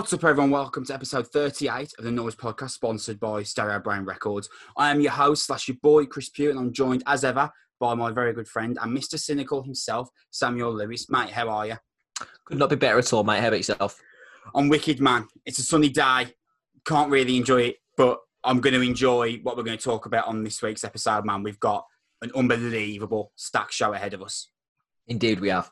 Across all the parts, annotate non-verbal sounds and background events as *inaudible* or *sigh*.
What's up, everyone? Welcome to episode 38 of the Noise Podcast, sponsored by Stereo Brain Records. I am your host, slash your boy, Chris Pugh, and I'm joined, as ever, by my very good friend and Mr. Cynical himself, Samuel Lewis. Mate, how are you? Could not be better at all, mate. How about yourself? I'm wicked, man. It's a sunny day. Can't really enjoy it, but I'm going to enjoy what we're going to talk about on this week's episode, man. We've got an unbelievable stack show ahead of us. Indeed, we have.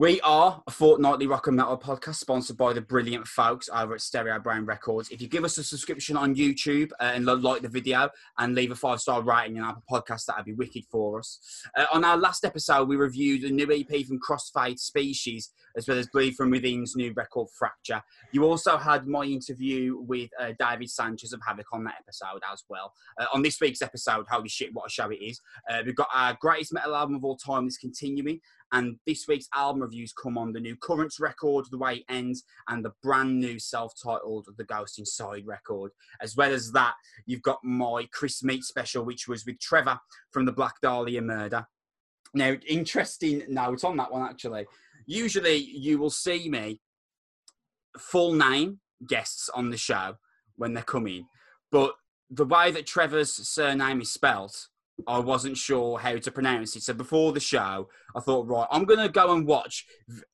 We are a fortnightly rock and metal podcast sponsored by the brilliant folks over at Stereo Brain Records. If you give us a subscription on YouTube uh, and like the video and leave a five star rating in our podcast, that'd be wicked for us. Uh, on our last episode, we reviewed a new EP from Crossfade Species as well as Breathe from Within's new record Fracture. You also had my interview with uh, David Sanchez of Havoc on that episode as well. Uh, on this week's episode, holy shit, what a show it is! Uh, we've got our greatest metal album of all time is continuing. And this week's album reviews come on the new Currents record, The Way It Ends, and the brand new self titled The Ghost Inside record. As well as that, you've got my Chris Meet special, which was with Trevor from the Black Dahlia Murder. Now, interesting note on that one actually. Usually, you will see me full name guests on the show when they're coming, but the way that Trevor's surname is spelt, I wasn't sure how to pronounce it. So before the show, I thought, right, I'm going to go and watch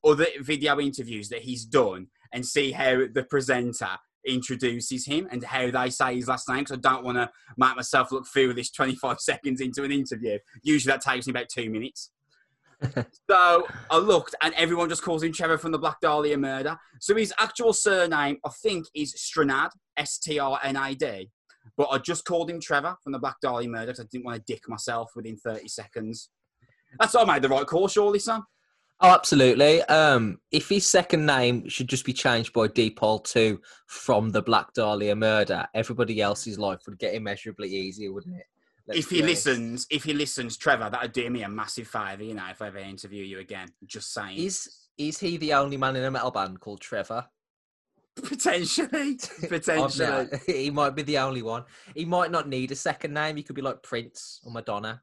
other video interviews that he's done and see how the presenter introduces him and how they say his last name because I don't want to make myself look foolish 25 *laughs* seconds into an interview. Usually that takes me about two minutes. *laughs* so I looked and everyone just calls him Trevor from the Black Dahlia murder. So his actual surname, I think, is Strnad, S T R N A D. But I just called him Trevor from the Black Dahlia murder because I didn't want to dick myself within 30 seconds. That's I made the right call, surely, Sam. Oh, absolutely. Um, if his second name should just be changed by deed poll to from the Black Dahlia murder, everybody else's life would get immeasurably easier, wouldn't it? Let's if he listens, if he listens, Trevor, that'd do me a massive favour, you know, if I ever interview you again. Just saying. Is is he the only man in a metal band called Trevor? *laughs* Potentially, *laughs* potentially, *laughs* he might be the only one. He might not need a second name. He could be like Prince or Madonna.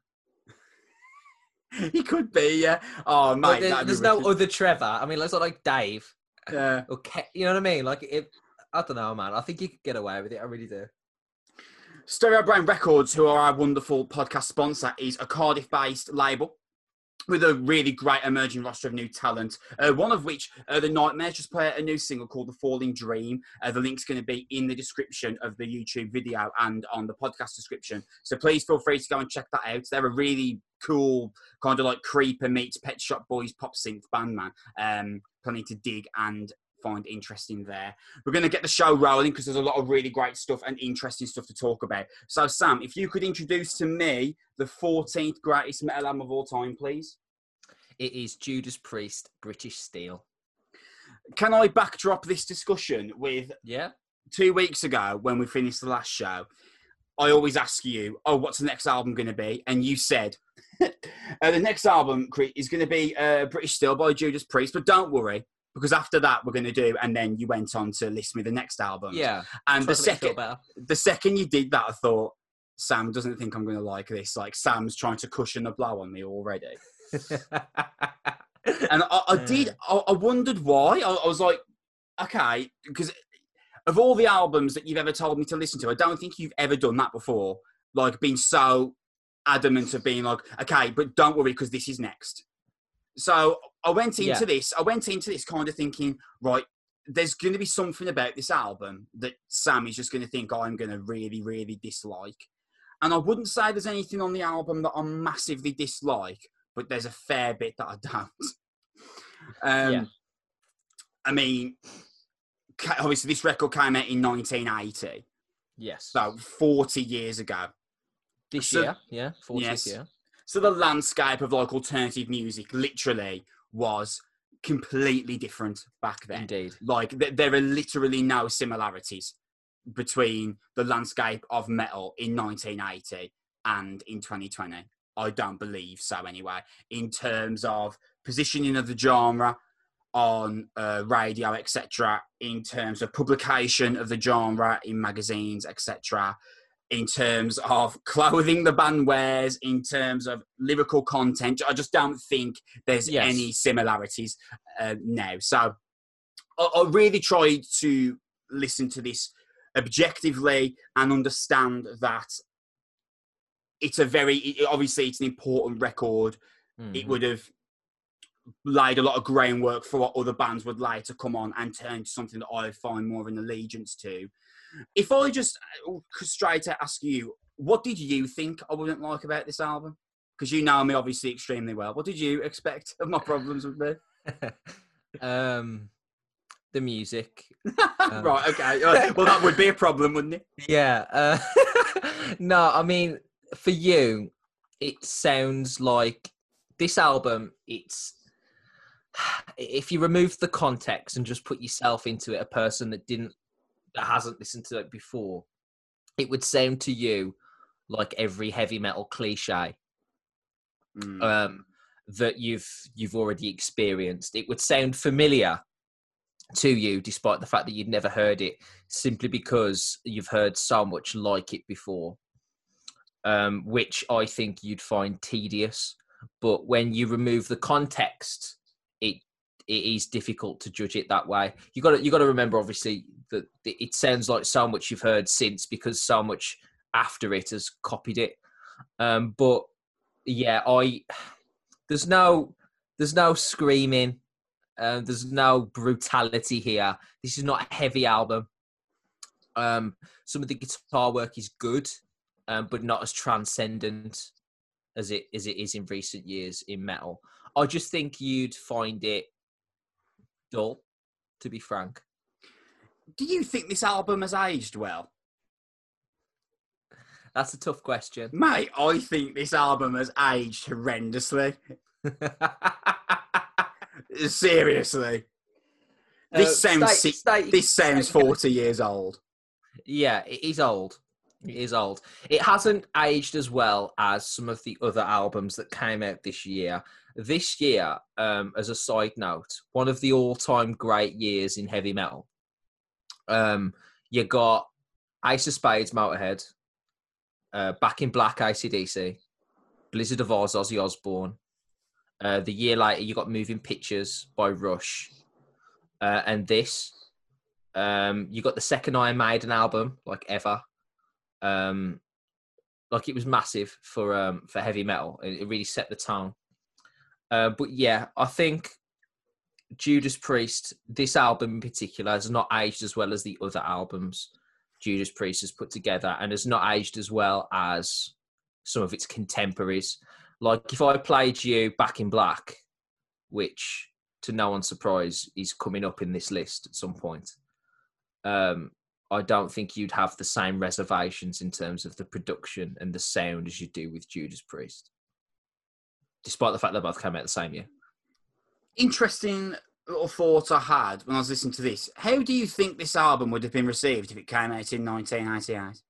he could be, yeah. Oh, mate, there, there's no other Trevor. I mean, it's not like Dave. Yeah. Okay, you know what I mean? Like, if I don't know, man. I think you could get away with it. I really do. Stereo Brain Records, who are our wonderful podcast sponsor, is a Cardiff-based label with a really great emerging roster of new talent. Uh, one of which, uh, the Nightmares, just play a new single called "The Falling Dream." Uh, the link's going to be in the description of the YouTube video and on the podcast description. So please feel free to go and check that out. They're a really cool kind of like creeper meets Pet Shop Boys pop synth band, man. Um, plenty to dig and find interesting there. We're going to get the show rolling because there's a lot of really great stuff and interesting stuff to talk about. So, Sam, if you could introduce to me the 14th greatest metal album of all time, please. It is Judas Priest, British Steel. Can I backdrop this discussion with yeah? Two weeks ago, when we finished the last show, I always ask you, "Oh, what's the next album going to be?" And you said, *laughs* uh, "The next album is going to be uh, British Steel by Judas Priest." But don't worry, because after that we're going to do and then you went on to list me the next album. Yeah. And the second the second you did that i thought sam doesn't think i'm going to like this. Like sam's trying to cushion the blow on me already. *laughs* And I, I did I, I, wondered why. I, I was like okay because of all the albums that you've ever told me to listen to i don't think you've ever done that before. Like being so adamant of being like okay but don't worry because this is next so I went into yeah. this. I went into this kind of thinking, right, there's going to be something about this album that Sam is just going to think oh, I'm going to really, really dislike. And I wouldn't say there's anything on the album that I massively dislike, but there's a fair bit that I don't. *laughs* Um, yeah. I mean, obviously, this record came out in 1980. Yes. So 40 years ago. This so, year, yeah, 40 yes. year. So the landscape of like alternative music literally was completely different back then. Indeed. Like th- there are literally no similarities between the landscape of metal in 1980 and in 2020. I don't believe so anyway. In terms of positioning of the genre on uh, radio, etc. In terms of publication of the genre in magazines, etc in terms of clothing the band wears, in terms of lyrical content. I just don't think there's yes. any similarities uh, now. So I, I really tried to listen to this objectively and understand that it's a very it- obviously it's an important record. It Mhm. would have laid a lot of groundwork for what other bands would later come on and turn to something that I find more of an allegiance to. If I just uh, could straight out ask you, what did you think I wouldn't like about this album? Because you know me obviously extremely well. What did you *laughs* expect of my problems would be? *laughs* um, the music. *laughs* right, okay. Well, that would be a problem, wouldn't it? Yeah. Uh, no, I mean, for you, it sounds like this album. It's *sighs* if you remove the context and just put yourself into it, a person that didn't, that hasn't listened to it before, it would sound to you like every heavy metal cliche Mm. um, that you've you've already experienced. It would sound familiar to you, despite the fact that you'd never heard it, simply because you've heard so much like it before. Um, which I think you'd find tedious. But when you remove the context, it is difficult to judge it that way. You got to you got to remember, obviously, that that it sounds like so much you've heard since because so much after it has copied it. Um, but yeah, I there's no there's no screaming, uh, there's no brutality here. This is not a heavy album. Um, some of the guitar work is good, um, but not as transcendent as it as it is in recent years in metal. I just think you'd find it dull, to be frank. Do you think this album has aged well? That's a tough question. *laughs* Mate, I think this album has aged horrendously. *laughs* Seriously. This Uh, sounds state- state- this sounds 40 years old. Yeah, it is old. It is old. It hasn't aged as well as some of the other albums that came out this year. This year, um, as a side note, one of the all-time great years in heavy metal. Um, you got Ace of Spades, Motorhead, uh, Back in Black, ACDC, Blizzard of Ozz, Ozzy Osbourne. Uh, the year later, you got Moving Pictures by Rush, uh, and this. Um, you got the second Iron Maiden album, like ever. Um, like it was massive for um, for heavy metal. It, it really set the tone. Uh, but yeah, I think Judas Priest, this album in particular, has not aged as well as the other albums Judas Priest has put together, and has not aged as well as some of its contemporaries. Like if I played you Back in Black, which to no one's surprise is coming up in this list at some point um, I don't think you'd have the same reservations in terms of the production and the sound as you do with Judas Priest, despite the fact they both came out the same year. Interesting little thought I had when I was listening to this. How do you think this album would have been received if it came out in 1988?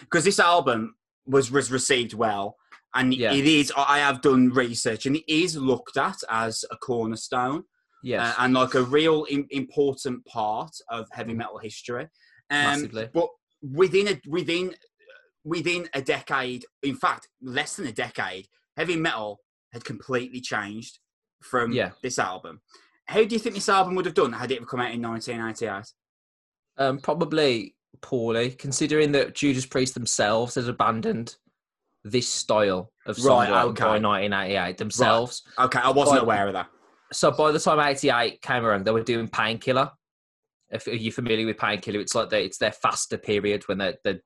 Because this album was, was received well, and Yeah. it is, I have done research, and it is looked at as a cornerstone. Yes, uh, and like a real Im- important part of heavy metal history. Um, Massively. But within a within within a decade, in fact, less than a decade, heavy metal had completely changed from Yeah. this album. How do you think this album would have done had it come out in 1988? um, probably poorly, considering that Judas Priest themselves has abandoned this style of Right, songwriting okay. by 1988 themselves. Okay, I wasn't Right. aware of that. So by the time 88 came around, they were doing Painkiller. If you're familiar with Painkiller, it's like they, it's their faster period when they they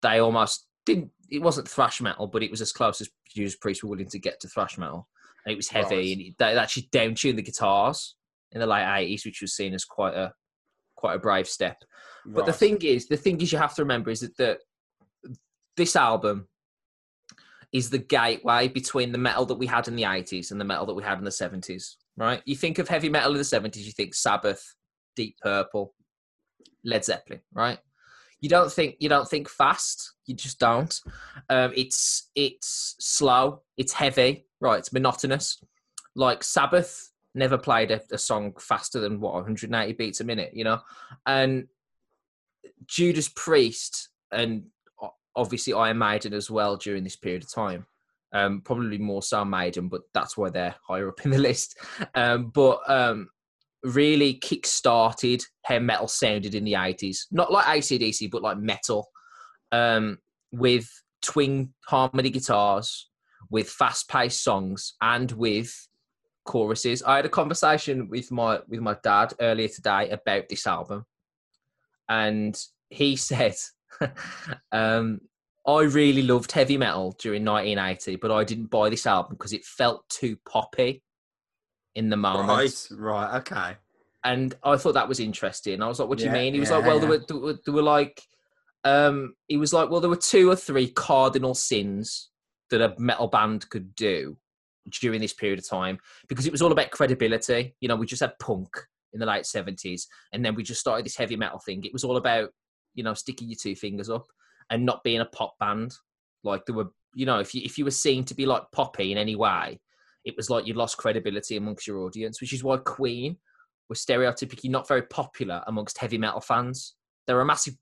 they almost didn't. It wasn't thrash metal, but it was as close as Judas Priest were willing to get to thrash metal. And it was heavy, Right. and it, they actually downtuned the guitars in the late 80s, which was seen as quite a quite a brave step. But the thing is, the thing is, you have to remember is that the, this album is the gateway between the metal that we had in the 80s and the metal that we had in the 70s, right? You think of heavy metal in the 70s, you think Sabbath, Deep Purple, Led Zeppelin, right? You don't think you don't think fast. You just don't. Um, it's it's slow. It's heavy. Right. It's monotonous. Like Sabbath never played a, a song faster than what 180 beats a minute. You know, and Judas Priest and obviously Iron Maiden as well during this period of time. Um, probably more so Maiden, but that's why they're higher up in the list. Um, but um, really kick-started how metal sounded in the 80s. Not like ACDC, but like metal. Um, with twin harmony guitars, with fast-paced songs, and with choruses. I had a conversation with my with my dad earlier today about this album, and he *laughs* said, um, "I really loved heavy metal during 1980, but I didn't buy this album because it felt too poppy in the moment." Right, right, okay. And I thought that was interesting. I was like, "What do you mean?" He was yeah, like, "Well, there were, there were there were like." Um, he was like, well, there were two or three cardinal sins that a metal band could do during this period of time because it was all about credibility. You know, we just had punk in the late 70s and then we just started this heavy metal thing. It was all about, you know, sticking your two fingers up and not being a pop band. Like there were, you know, if you if you were seen to be like poppy in any way, it was like you lost credibility amongst your audience, which is why Queen were stereotypically not very popular amongst heavy metal fans. They're a massive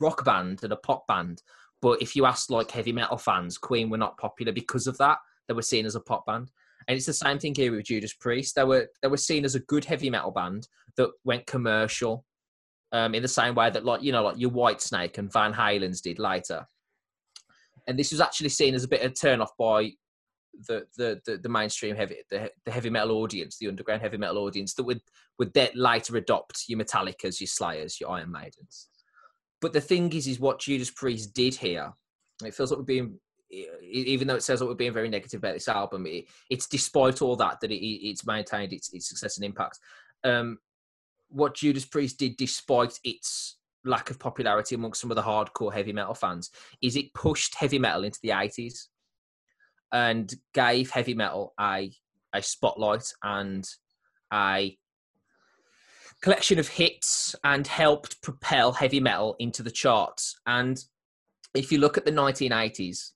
rock band and a pop band, but if you ask like heavy metal fans, Queen were not popular because of that. They were seen as a pop band. And it's the same thing here with Judas Priest. They were they were seen as a good heavy metal band that went commercial, um, in the same way that like you know like your Whitesnake and Van Halen's did later. And this was actually seen as a bit of a turn off by the the the, the mainstream heavy the, the heavy metal audience, the underground heavy metal audience that would would then later adopt your Metallicas, your Slayers, your Iron Maidens. But the thing is, is what Judas Priest did here. It feels like we're being, even though it says that we're being very negative about this album, it, it's despite all that that it, it's maintained its, its success and impact. Um, what Judas Priest did, despite its lack of popularity amongst some of the hardcore heavy metal fans, is it pushed heavy metal into the 80s and gave heavy metal a a spotlight and a collection of hits and helped propel heavy metal into the charts. And if you look at the 1980s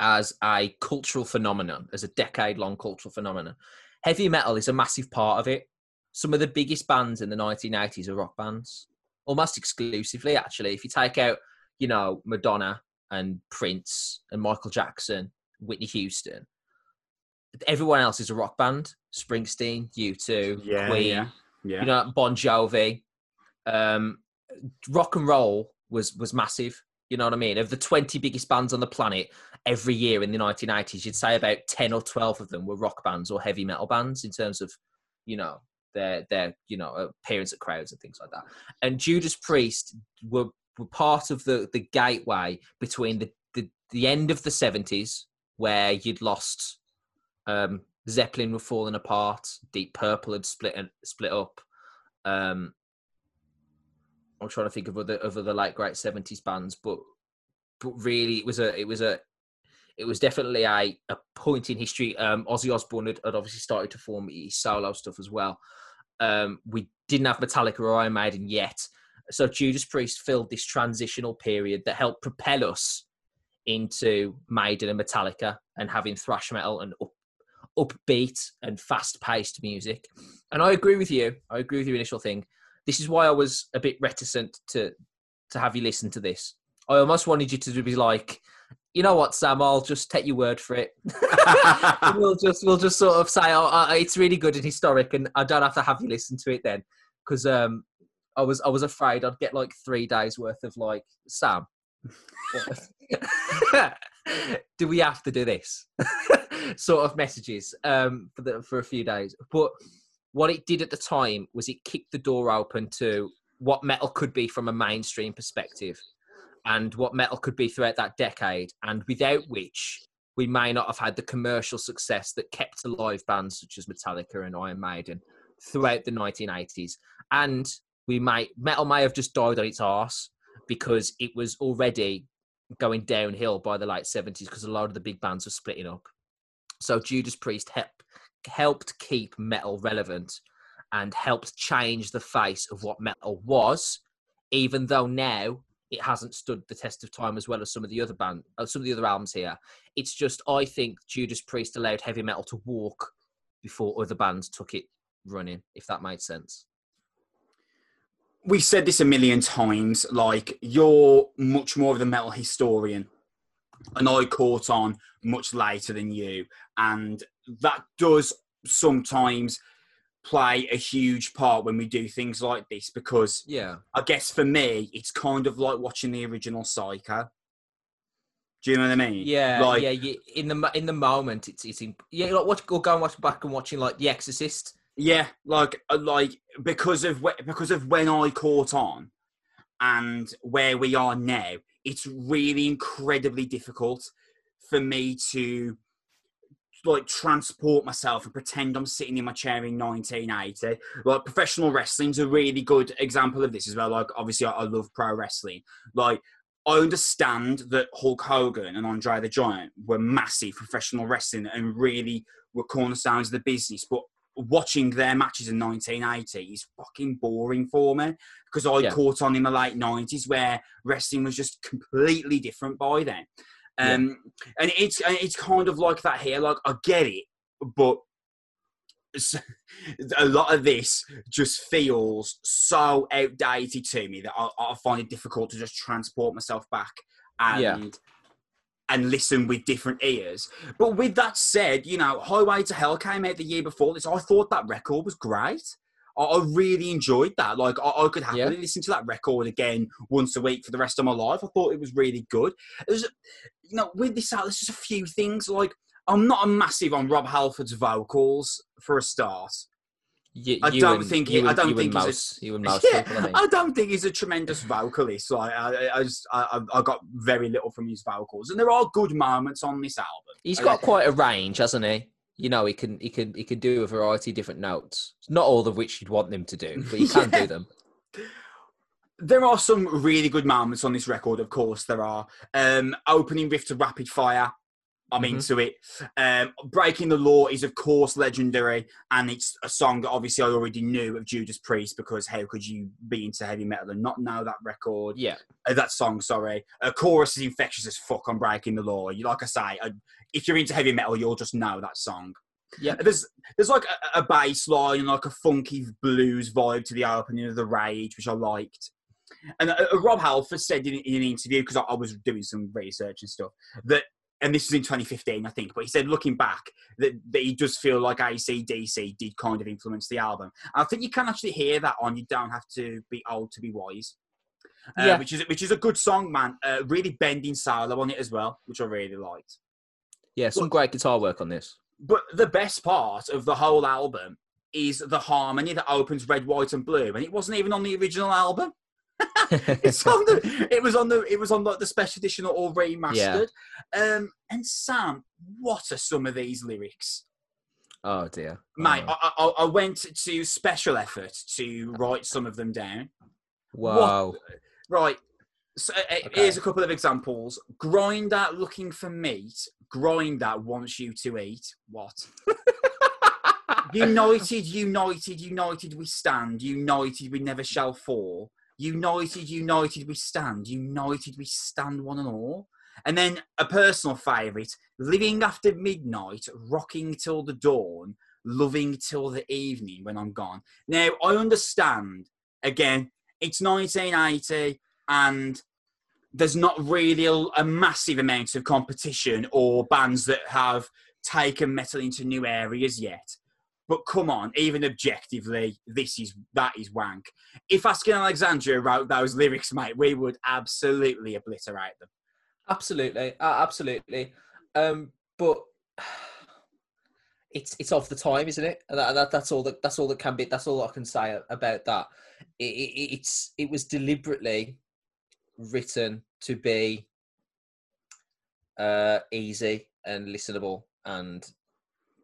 as a cultural phenomenon, as a decade long cultural phenomenon, heavy metal is a massive part of it. Some of the biggest bands in the 1980s are rock bands, almost exclusively, actually. If you take out, you know, Madonna and Prince and Michael Jackson, Whitney Houston, everyone else is a rock band. Springsteen, U2, Yeah, Queen, yeah, yeah. you know, Bon Jovi. Um, rock and roll was was massive. You know what I mean? Of the 20 biggest bands on the planet every year in the 1980s, you'd say about 10 or 12 of them were rock bands or heavy metal bands in terms of, you know, their their you know appearance at crowds and things like that. And Judas Priest were were part of the the gateway between the the, the end of the 70s where you'd lost um, Zeppelin were falling apart, Deep Purple had split split up. Um, I'm trying to think of other of the late great seventies bands, but but really it was a it was a it was definitely a, a point in history. Um, Ozzy Osbourne had, had obviously started to form his solo stuff as well. Um, we didn't have Metallica or Iron Maiden yet, so Judas Priest filled this transitional period that helped propel us into Maiden and Metallica and having thrash metal and up, upbeat and fast paced music. And I agree with you. I agree with your initial thing. This is why I was a bit reticent to to have you listen to this. I almost wanted you to be like, you know what, Sam? I'll just take your word for it. *laughs* we'll just we'll just sort of say, oh, uh, it's really good and historic, and I don't have to have you listen to it then, because um, I was I was afraid I'd get like three days worth of like Sam. *laughs* *laughs* do we have to do this *laughs* sort of messages um, for the, for a few days? But what it did at the time was it kicked the door open to what metal could be from a mainstream perspective, and what metal could be throughout that decade, and without which we may not have had the commercial success that kept alive bands such as Metallica and Iron Maiden throughout the 1980s. And we might metal may have just died on its arse because it was already going downhill by the late 70s because a lot of the big bands were splitting up. So Judas Priest help, helped keep metal relevant and helped change the face of what metal was, even though now it hasn't stood the test of time as well as some of the other band, uh, some of the other albums here. It's just I think Judas Priest allowed heavy metal to walk before other bands took it running, if that made sense. We've said this a million times. Like you're much more of the metal historian, and I caught on much later than you, and that does sometimes play a huge part when we do things like this because Yeah. I guess for me, it's kind of like watching the original Psycho. Do you know what I mean? Yeah, Like, yeah, yeah. In the in the moment, it's it's yeah. Like watch, go go and watch back and watching like The Exorcist. Yeah, like uh, like because of wh- because of when I caught on and where we are now, it's really incredibly difficult for me to like transport myself and pretend I'm sitting in my chair in 1980. Like professional wrestling's a really good example of this as well. Like obviously I, I love pro wrestling. Like I understand that Hulk Hogan and Andre the Giant were massive professional wrestling and really were cornerstones of the business, but watching their matches in 1980 is fucking boring for me because I Yeah. caught on in the late 90s where wrestling was just completely different by then. Um, and it's and it's kind of like that here. Like I get it, but a lot of this just feels so outdated to me that I, I find it difficult to just transport myself back and Yeah. And listen with different ears. But with that said, you know, Highway to Hell came out the year before this. I thought that record was great. I, I really enjoyed that. Like I, I could happily Yeah. listen to that record again once a week for the rest of my life. I thought it was really good. There's, you know, with this out, there's just a few things. Like I'm not a massive on Rob Halford's vocals for a start. You, I you don't and- think he- I don't think he's a- mouse, and *laughs* mouse yeah, people, I mean. I don't think he's a tremendous vocalist. Like I, I- I just, I, I I got very little from his vocals, and there are good moments on this album. He's got quite a range, hasn't he? You know, he can he can he can do a variety of different notes. Not all of which you'd want them to do, *laughs* but he can Yeah. do them. There are some really good moments on this record, of course. There are um, opening riff to Rapid Fire. I'm Mhm. into it. Um, Breaking the Law is, of course, legendary, and it's a song that obviously I already knew of Judas Priest because how could you be into heavy metal and not know that record? Yeah, uh, that song, sorry. Uh, chorus is infectious as fuck on Breaking the Law. You, like I say, uh, if you're into heavy metal, you'll just know that song. yeah, There's there's like a, a bass line and like a funky blues vibe to the opening of The Rage, which I liked. And uh, uh, Rob Halford said in, in an interview, because I, I was doing some research and stuff, that, and this was in 2015, I think, but he said looking back, that, that he does feel like ACDC did kind of influence the album. And I think you can actually hear that on You Don't Have to Be Old to Be Wise. Uh, Yeah. which is which is a good song, man. Uh, really bending solo on it as well, which I really liked. yeah. Some great guitar work on this. But the best part of the whole album is the harmony that opens Red, White, and Blue, and it wasn't even on the original album. *laughs* It's on the. It was on the. It was on like the special edition or remastered. Um, and Sam, what are some of these lyrics, oh dear, mate? Oh. I, I, I went to special effort to write some of them down. wow. Right. So, uh, Okay. Here's a couple of examples. Grind Grinder looking for meat. Grind Grinder wants you to eat. What? *laughs* United, united, united we stand. United we never shall fall. United, united we stand. United we stand one and all. And then a personal favourite, living after midnight, rocking till the dawn, loving till the evening when I'm gone. Now, I understand, again, it's 1980 and there's not really a, a massive amount of competition or bands that have taken metal into new areas yet. But come on, even objectively, this is that is wank. If Asking Alexandria wrote those lyrics, mate, we would absolutely obliterate them. Absolutely, uh, absolutely. Um, but *sighs* it's it's off the time, isn't it? That, that, that's all that that's all that can be. That's all I can say about that. It, it, it's it was deliberately written to be uh, easy and listenable and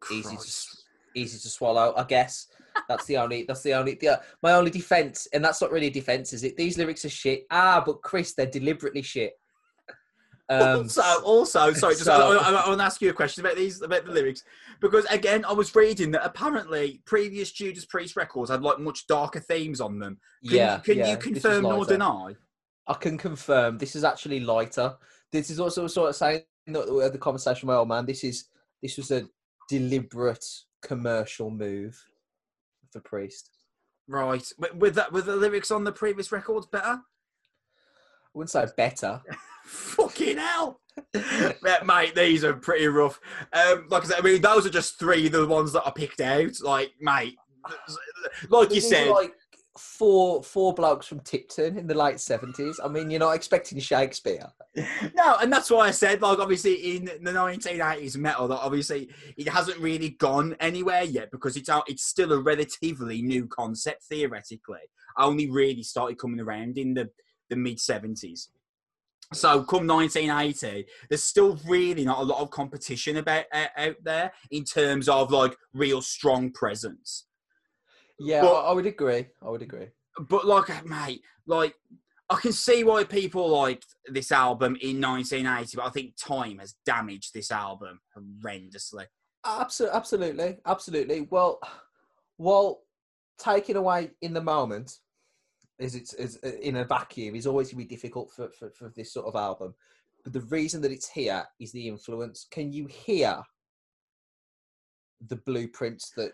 easy to Christ. Easy to swallow. I guess that's the only that's the only the, my only defense, and that's not really a defense, is it? These lyrics are shit. Ah, but Chris, they're deliberately shit. Um, also, also, sorry, just so- I, I, I want to ask you a question about these about the lyrics because again, I was reading that apparently previous Judas Priest records had like much darker themes on them. Can, yeah, you, can yeah, you confirm nor deny? I can confirm this is actually lighter. This is also sort of saying that we had the conversation with my old man. This is this was a deliberate commercial move for Priest. Right, with, with that, with the lyrics on the previous records better. I wouldn't say better. *laughs* Fucking hell. Mate, these are pretty rough. Um, like I said, I mean, those are just three the ones that I picked out. Like, mate, like you said, like four four blokes from Tipton in the late seventies. I mean, you're not expecting Shakespeare. no, and that's why I said, like, obviously in the 1980s metal, that obviously it hasn't really gone anywhere yet because it's it's still a relatively new concept theoretically. I Only really started coming around in the, the mid 70s. So, come 1980, there's still really not a lot of competition about uh, out there in terms of like real strong presence. Yeah, But- I, I would agree. I would agree. but like mate like i can see why people liked this album in 1980 but i think time has damaged this album horrendously Absolutely, absolutely, absolutely. Well, while taking away in the moment is it's is uh, in a vacuum is always going to be difficult for, for for this sort of album. But the reason that it's here is the influence. Can you hear the blueprints that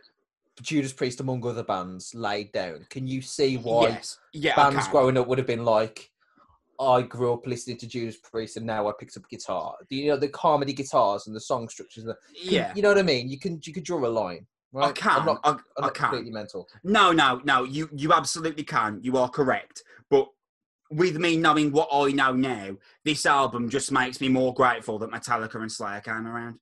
Judas Priest, among other bands, laid down? Can you see why yes yeah bands growing up would have been like? I grew up listening to Judas Priest, and now I picked up guitar. The, you know the comedy guitars and the song structures. the- can- yeah you know what I mean. You can you could draw a line. Right? i can I'm not, I, I'm I not can completely mental. no no no you you absolutely can you are correct but with me knowing what i know now this album just makes me more grateful that metallica and slayer came around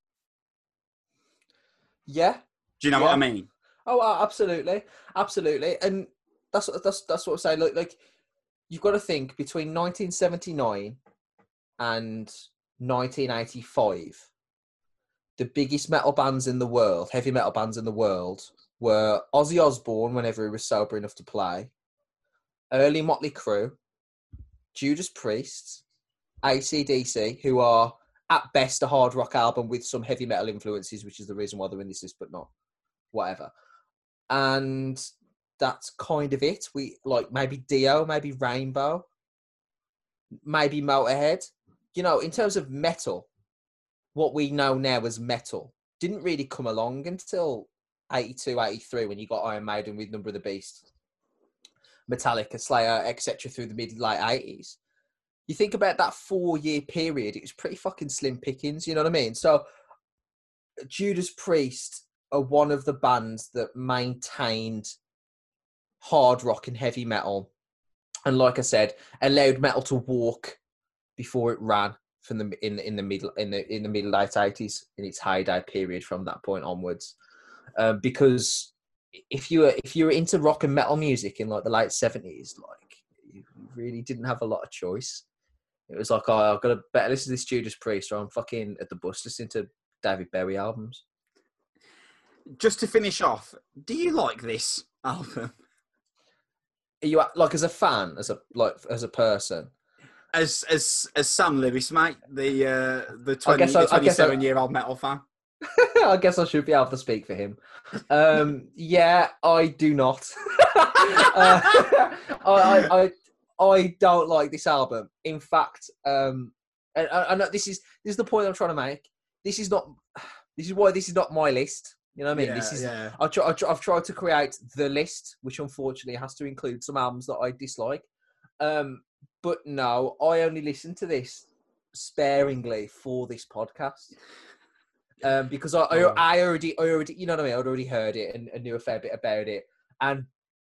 Yeah. do you know what i mean Oh, uh, absolutely, absolutely, and that's that's that's what I'm saying. Like, like you've got to think between 1979 and 1985, the biggest metal bands in the world, heavy metal bands in the world, were Ozzy Osbourne whenever he was sober enough to play, early Motley Crue, Judas Priest, ACDC, who are at best a hard rock album with some heavy metal influences, which is the reason why they're in this list, but not whatever. And that's kind of it. We like maybe Dio, maybe Rainbow, maybe Motorhead. You know, in terms of metal, what we know now as metal didn't really come along until 82, 83 when you got Iron Maiden with Number of the Beast, Metallica, Slayer, etc. through the mid late 80s. You think about that four year period, it was pretty fucking slim pickings, you know what I mean? So Judas Priest are one of the bands that maintained hard rock and heavy metal. And like I said, allowed metal to walk before it ran from the in in the middle in the in the middle late eighties in its heyday period from that point onwards. Um, because if you were if you were into rock and metal music in like the late seventies, like you really didn't have a lot of choice. It was like, oh, I've got to better listen to this Judas Priest, or I'm fucking at the bus listening to David Bowie albums. Just to finish off do you like this album Are you like as a fan, as a like as a person? as as as Sam Lewis, mate, the uh, the I 20, guess I- the I guess I- 27 year old metal fan. *laughs* I guess I should be able to speak for him. Um, yeah, I do not. *laughs* uh, *laughs* I, I, I, don't like this album. In fact, um, and I this is this is the point I'm trying to make. This is not. *sighs* This is why this is not my list. You know what I mean? this is. yeah. I try, I try, I've tried to create the list, which unfortunately has to include some albums that I dislike. Um, but no, I only listen to this sparingly for this podcast. Um, because I, I. I already, I already, you know what I mean. I'd already heard it and, and knew a fair bit about it. And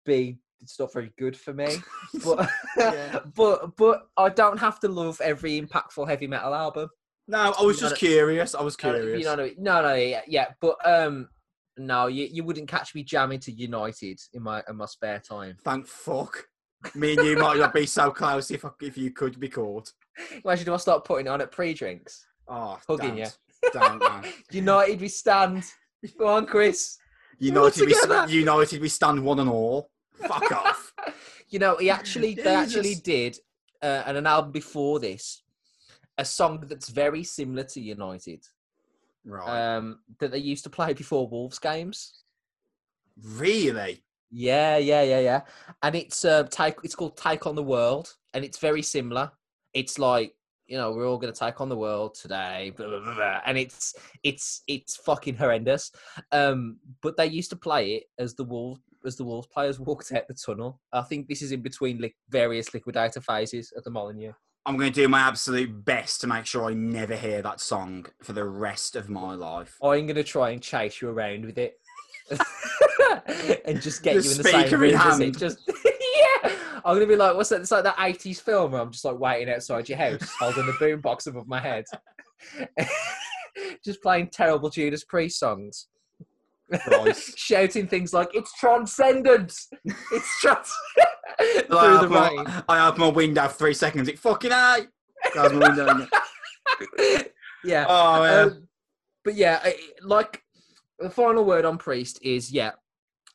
B, it's not very good for me. *laughs* But, Yeah. *laughs* but, but I don't have to love every impactful heavy metal album. No, I was You just curious. I was curious. You know, no, no, yeah, yeah, but um, no, you, you wouldn't catch me jamming to United in my in my spare time. Thank fuck. Me and you might not be so close if I, if you could be caught. Imagine if I start putting it on at pre-drinks. Oh, Hugging don't. Don't, man. *laughs* United, we stand. Go on, Chris. United, we, st- United, we stand one and all. Fuck *laughs* off. You know, he actually they actually did uh, and an album before this, a song that's very similar to United. Right. Um, that they used to play before Wolves games. really? Yeah, yeah, yeah, yeah. And it's uh, take. It's called Take on the World, and it's very similar. It's like you know we're all going to take on the world today, blah, blah, blah, blah. and it's it's it's fucking horrendous. Um, but they used to play it as the Wolves as the Wolves players *laughs* walked out the tunnel. I think this is in between like various liquidator phases at the Molineux. I'm going to do my absolute best to make sure I never hear that song for the rest of my life. I'm going to try and chase you around with it. *laughs* and just get The you in the same room as it. Just *laughs* yeah, I'm gonna be like, what's that? It's like that '80s film where I'm just like waiting outside your house, holding the boombox above my head, *laughs* just playing terrible Judas Priest songs, shouting things like "It's transcendence! It's trans." I through the open my- rain. I open my window for three seconds. It fucking. Close my window. *laughs* yeah. oh man. Um, but yeah, I- like the final word on Priest is yeah,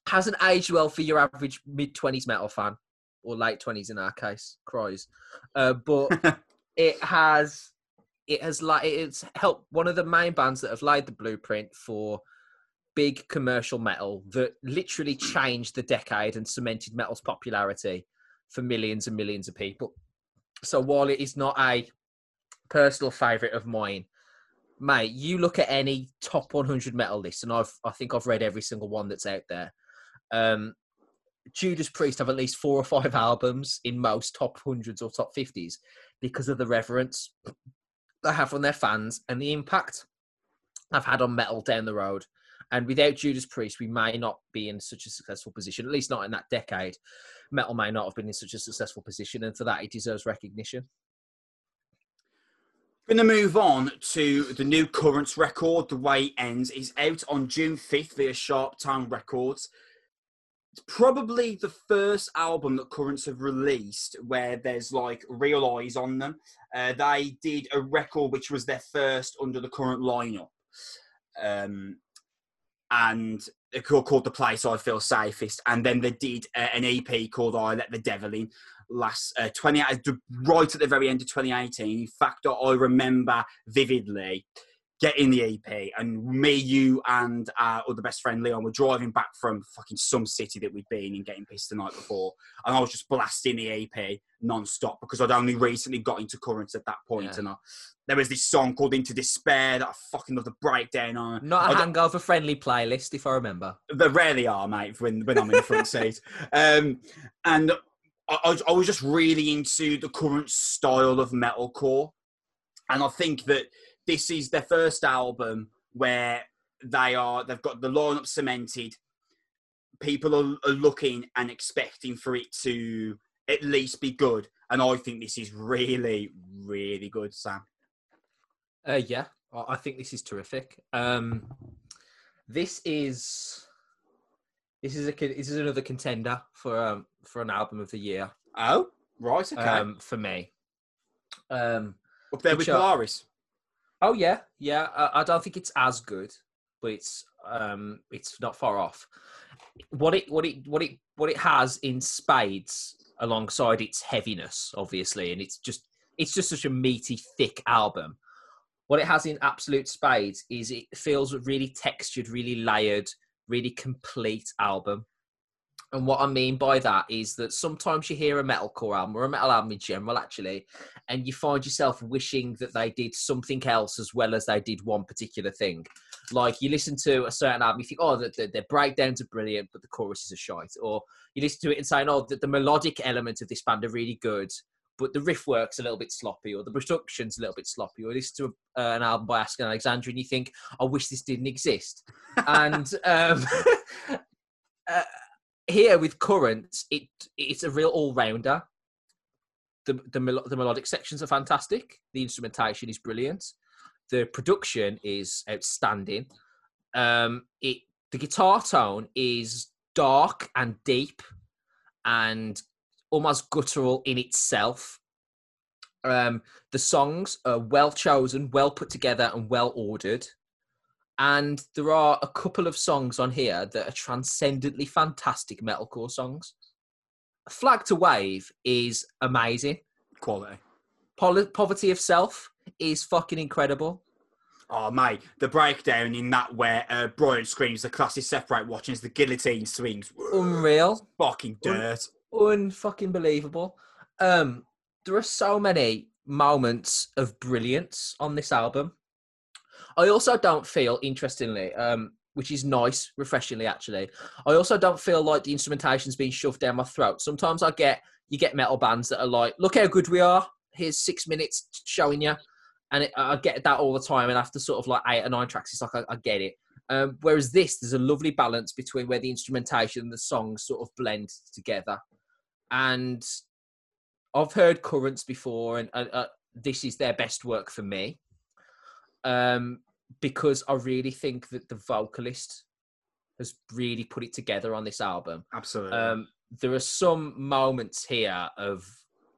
hasn't aged well for your average mid twenties metal fan or late twenties in our case. Cries, uh, but *laughs* it has it has like it's helped one of the main bands that have laid the blueprint for big commercial metal that literally changed the decade and cemented metal's popularity for millions and millions of people. So while it is not a personal favorite of mine, mate, you look at any top 100 metal list, and I've I think I've read every single one that's out there. Um, Judas Priest have at least four or five *laughs* albums in most top hundreds or top fifties because of the reverence they have on their fans and the impact I've had on metal down the road. And without Judas Priest, we may not be in such a successful position, at least not in that decade. Metal may not have been in such a successful position, and for that, it deserves recognition. Going to move on to the new Currents record. The way it ends is out on June 5th via SharpTone Records. It's probably the first album that Currents have released where there's like real eyes on them. Uh, they did a record which was their first under the current lineup. Um, and called The Place I Feel Safest. And then they did uh, an EP called I Let the Devil In last uh, 20 right at the very end of 2018 in fact i remember vividly getting the ep and me you and our other best friend leon were driving back from fucking some city that we'd been in getting pissed the night before and i was just blasting the ep non-stop because i'd only recently got into currents at that point Yeah. and I, there was this song called into despair that i fucking love the breakdown on Not I a don't- hangover friendly playlist, if I remember. they rarely are, mate, when, when I'm in the front *laughs* seat. Um, and I, I was- I was just really into the current style of metalcore. And I think that this is their first album where they are, they've got the lineup cemented. People are, are looking and expecting for it to at least be good. And I think this is really, really good, Sam. Uh, yeah, I think this is terrific. Um, this is this is a this is another contender for um, for an album of the year Oh, right, okay. um, for me. Um, Up there with. Polaris. Oh yeah, yeah. I, I don't think it's as good, but it's um, it's not far off. What it what it what it what it has in spades alongside its heaviness, obviously, and it's just it's just such a meaty, thick album. What it has in absolute spades is it feels a really textured, really layered, really complete album. And what I mean by that is that sometimes you hear a metalcore album or a metal album in general, actually, and you find yourself wishing that they did something else as well as they did one particular thing. Like you listen to a certain album, you think, oh, the, the, their breakdowns are brilliant, but the choruses are shite. Or you listen to it and saying, oh, the, the melodic element of this band are really good, but the riff work's a little bit sloppy, or the production's a little bit sloppy. Or you listen to uh, an album by Asking Alexandria and you think, I wish this didn't exist. *laughs* and um, *laughs* uh, here with Currents, it it's a real all rounder. The, the the melodic sections are fantastic. The instrumentation is brilliant. The production is outstanding. Um, it the guitar tone is dark and deep, and almost guttural in itself. Um, the songs are well chosen, well put together, and well ordered. And there are a couple of songs on here that are transcendently fantastic metalcore songs. Flag to Wave is amazing. Quality. Pol- Poverty of Self is fucking incredible. Oh, mate, the breakdown in that where uh, Brian screams the classes separate watching as the guillotine swings. Unreal. Fucking dirt. Unfucking believable. Um, there are so many moments of brilliance on this album. I also don't feel, interestingly, um, which is nice, refreshingly actually. I also don't feel like the instrumentation's being shoved down my throat. Sometimes I get you get metal bands that are like, "Look how good we are. Here's six minutes showing you," and it, I get that all the time. And after sort of like eight or nine tracks, it's like I, I get it. Um, whereas this, there's a lovely balance between where the instrumentation and the songs sort of blend together. And I've heard Currents before, and uh, uh, this is their best work for me. Um, because I really think that the vocalist has really put it together on this album. Absolutely. Um, there are some moments here of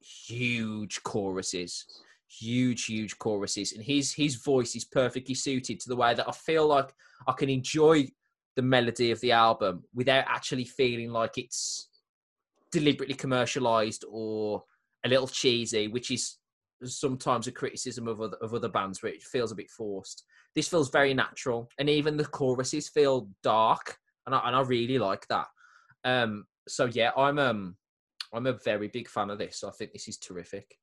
huge choruses, huge, huge choruses, and his his voice is perfectly suited to the way that I feel like I can enjoy the melody of the album without actually feeling like it's deliberately commercialized or a little cheesy, which is sometimes a criticism of other, of other bands where it feels a bit forced. This feels very natural, and even the choruses feel dark, and I, and I really like that. Um, so yeah, I'm um, I'm a very big fan of this. I think this is terrific.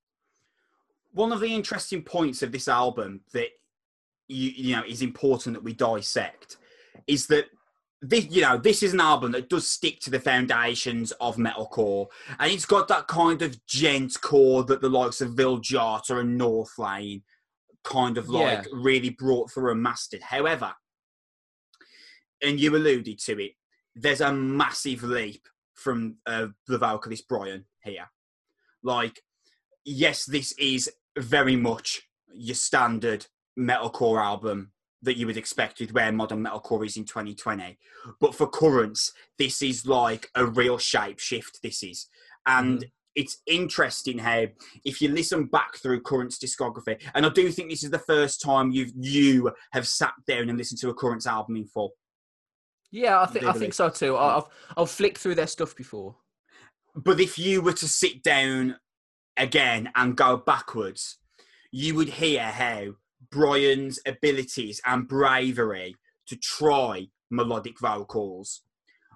One of the interesting points of this album that you, you know is important that we dissect is that this you know this is an album that does stick to the foundations of metalcore and it's got that kind of djent core that the likes of Vildhjarta and Northlane kind of like Yeah. really brought through and mastered however and you alluded to it there's a massive leap from uh, the vocalist Brian here like yes this is very much your standard metalcore album that you would expect with where modern metalcore is in 2020. But for currents, this is like a real shape shift. This is, and mm-hmm. it's interesting how if you listen back through currents discography, and I do think this is the first time you've you have sat down and listened to a currents album in full. Yeah, I think I think so too. I've I've flicked through their stuff before. But if you were to sit down again and go backwards, you would hear how Brian's abilities and bravery to try melodic vocals,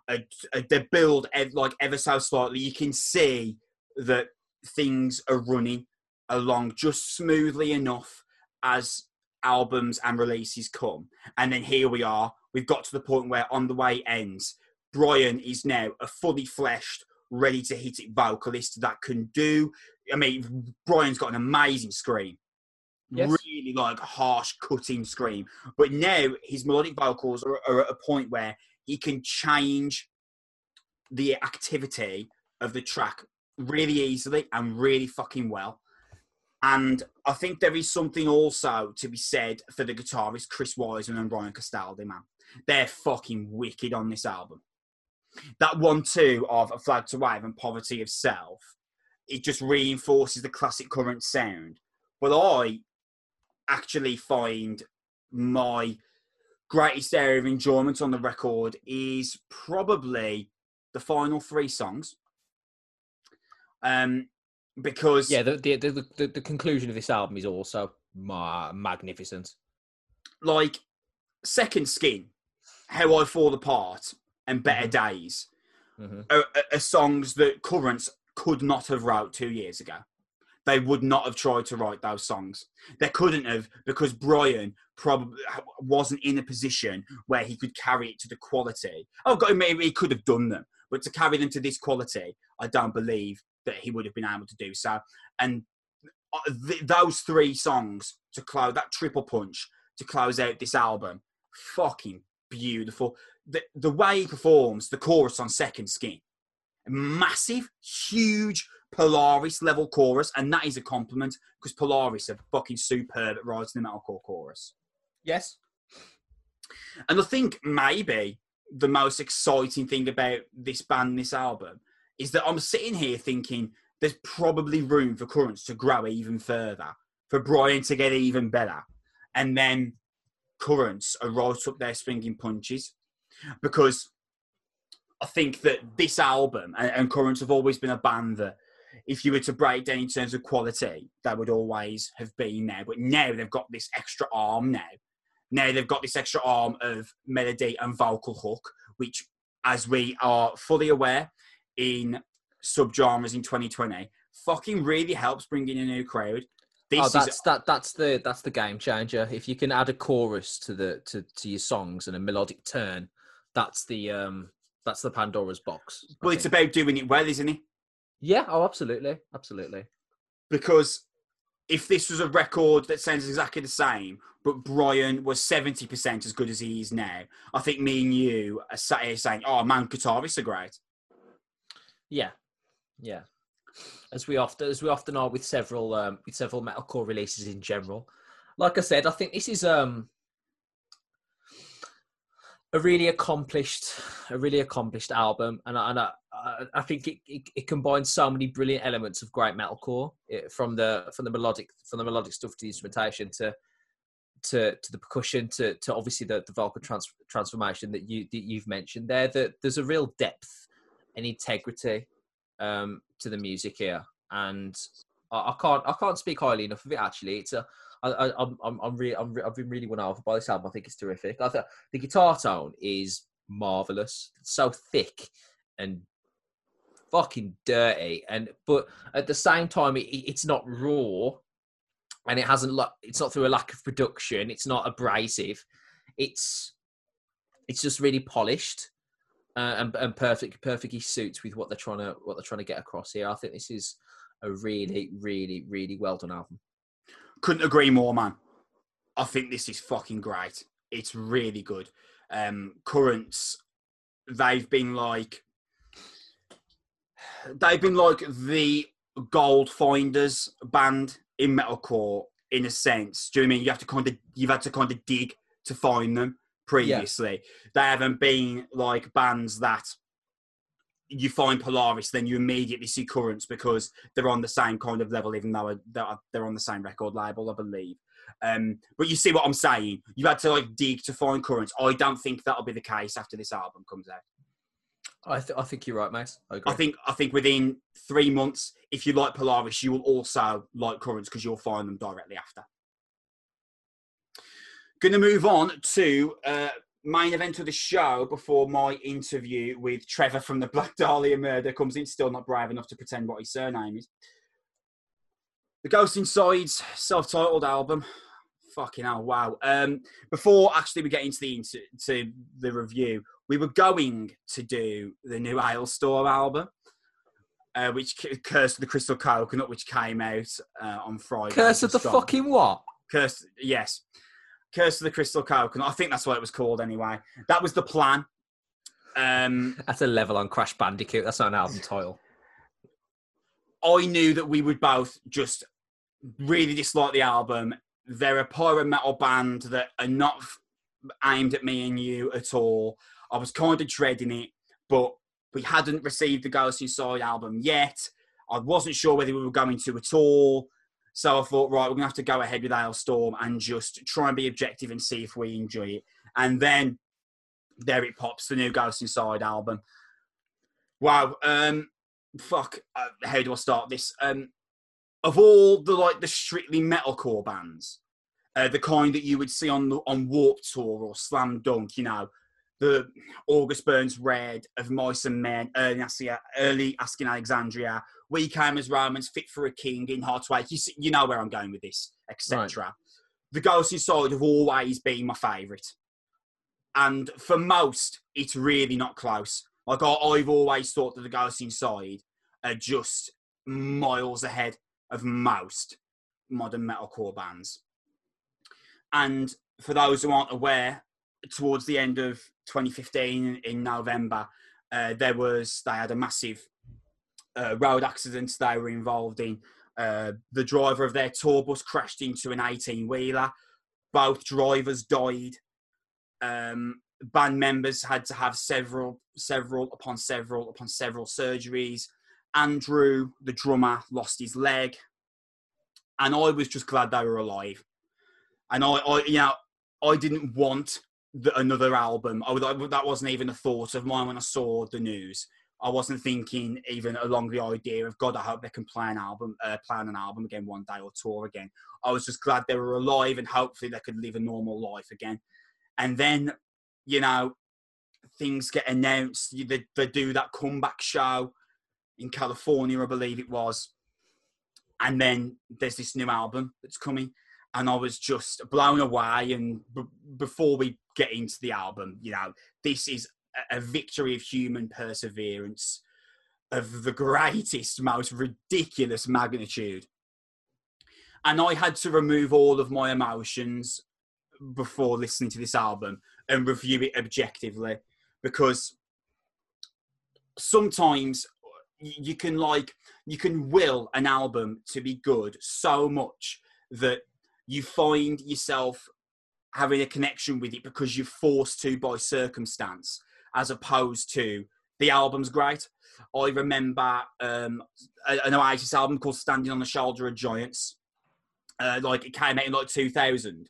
uh, uh, they build like ever so slightly. You can see that things are running along just smoothly enough as albums and releases come. And then here we are. We've got to the point where on the way ends, Brian is now a fully fleshed, ready to hit it vocalist that can do. I mean, Brian's got an amazing scream. Yes. Really like harsh, cutting scream. But now his melodic vocals are, are at a point where he can change the activity of the track really easily and really fucking well. And I think there is something also to be said for the guitarist Chris Wiseman and Ryan Castaldi, man. They're fucking wicked on this album. That one two of A Flag to Wave and Poverty of Self, it just reinforces the classic current sound. But I actually find my greatest area of enjoyment on the record is probably the final three songs. Um, because Yeah, the the, the the the conclusion of this album is also ma- magnificent. like Second Skin, How I Fall Apart, and Better Mhm. Days Mhm. are, are- are songs that Currents could not have wrote two years ago. They would not have tried to write those songs. They couldn't have because Brian probably wasn't in a position where he could carry it to the quality. Oh, God, maybe he could have done them, but to carry them to this quality, I don't believe that he would have been able to do so. And uh, th- those three songs to close that triple punch to close out this album, fucking beautiful. The the way he performs the chorus on Second Skin, massive, huge Polaris level chorus, and that is a compliment because Polaris are fucking superb at writing the metalcore chorus. Yes. And I think maybe the most exciting thing about this band, this album, is that I'm sitting here thinking there's probably room for Currents to grow even further, for Brian to get even better. And then Currents are right up there swinging punches. Because I think that this album and, and Currents have always been a band that if you were to break down in terms of quality, they would always have been there. But now they've got this extra arm now now they've got this extra arm of melody and vocal hook, which, as we are fully aware in subgenres in 2020, fucking really helps bring in a new crowd. This oh, is that's that. That's the that's the game changer. If you can add a chorus to the to, to your songs and a melodic turn, that's the um that's the Pandora's box. I well, it's think. about doing it well, isn't it? Yeah. Oh, absolutely, absolutely. Because if this was a record that sounds exactly the same, but Brian was 70% as good as he is now, I think me and you are sat here saying, oh man, guitarists are great. Yeah, yeah. As we often as we often are with several um, with several metalcore releases in general. Like I said, I think this is um a really accomplished a really accomplished album, and I, and I, I think it, it, it combines so many brilliant elements of great metalcore it, from the from the melodic from the melodic stuff to the instrumentation to to to the percussion to to obviously the, the vocal trans- transformation that you that you've mentioned there. That there's a real depth and integrity um, to the music here, and I, I, can't I can't speak highly enough of it. Actually, it's a I, I, I'm I'm I'm really I'm, I've been really won over by this album. I think it's terrific. I thought the guitar tone is marvelous. It's so thick and fucking dirty, and but at the same time, it, it's not raw, and it hasn't. It's not through a lack of production. It's not abrasive. It's it's just really polished uh, and, and perfect perfectly suits with what they're trying to what they're trying to get across here. I think this is a really, really, really well done album. Couldn't agree more, man. I think this is fucking great. It's really good. Um, Currents, they've been like, they've been like the gold finders band in metalcore in a sense. Do you know I mean you have to kind of you've had to kind of dig to find them? previously. Yeah. They haven't been like bands that you find Polaris, then you immediately see Currents because they're on the same kind of level, even though they're on the same record label, I believe. Um, but you see what I'm saying? You've had to like dig to find Currents. I don't think that'll be the case after this album comes out. I, th- I think you're right, mate. I, I, think I think within three months, if you like Polaris, you will also like Currents because you'll find them directly after. Going to move on to uh, main event of the show before my interview with Trevor from the Black Dahlia Murder comes in. Still not brave enough to pretend what his surname is. The Ghost Inside's self-titled album. Fucking hell! Wow. Um, before actually we get into the into to the review, we were going to do the new Alestorm album. Uh, which Curse of the Crystal Coconut, which came out uh, on Friday. Curse of the fucking what? Curse, yes. Curse of the Crystal Coconut. I think that's what it was called anyway. That was the plan. Um, that's a level on Crash Bandicoot. That's not an album title. I knew that we would both just really dislike the album. They're a pirate metal band that are not aimed at me and you at all. I was kind of dreading it, but we hadn't received the Ghost Inside album yet. I wasn't sure whether we were going to at all. So I thought, right, we're gonna have to go ahead with Alestorm and just try and be objective and see if we enjoy it. And then there it pops, the new Ghost Inside album. Wow, um, fuck, uh, how do I start this? Um, of all the like the strictly metalcore bands, uh, the kind that you would see on on Warped Tour or Slam Dunk, you know, the August Burns Red of Mice and Men, early early asking Alexandria, we came as Romans, fit for a king in way. You, see, you know where I'm going with this, etc. Right. The Ghost Inside have always been my favourite. And for most, it's really not close. Like, I, I've always thought that the Ghost Inside are just miles ahead of most modern metalcore bands. And for those who aren't aware, towards the end of 2015 in November, uh, there was they had a massive uh, road accidents they were involved in. Uh, the driver of their tour bus crashed into an 18 wheeler. Both drivers died. Um, band members had to have several, several upon several upon several surgeries. Andrew, the drummer, lost his leg, and I was just glad they were alive. And I, I you know, I didn't want the, another album. I, that wasn't even a thought of mine when I saw the news. I wasn't thinking even along the idea of God. I hope they can play an album, uh, plan an album again one day or tour again. I was just glad they were alive and hopefully they could live a normal life again. And then, you know, things get announced. They, they do that comeback show in California, I believe it was. And then there's this new album that's coming, and I was just blown away. And b- before we get into the album, you know, this is a victory of human perseverance of the greatest, most ridiculous magnitude. and I had to remove all of my emotions before listening to this album and review it objectively because sometimes you can like you can will an album to be good so much that you find yourself having a connection with it because you're forced to by circumstance as opposed to the album's great i remember um, an oasis album called standing on the shoulder of giants uh, like it came out in like 2000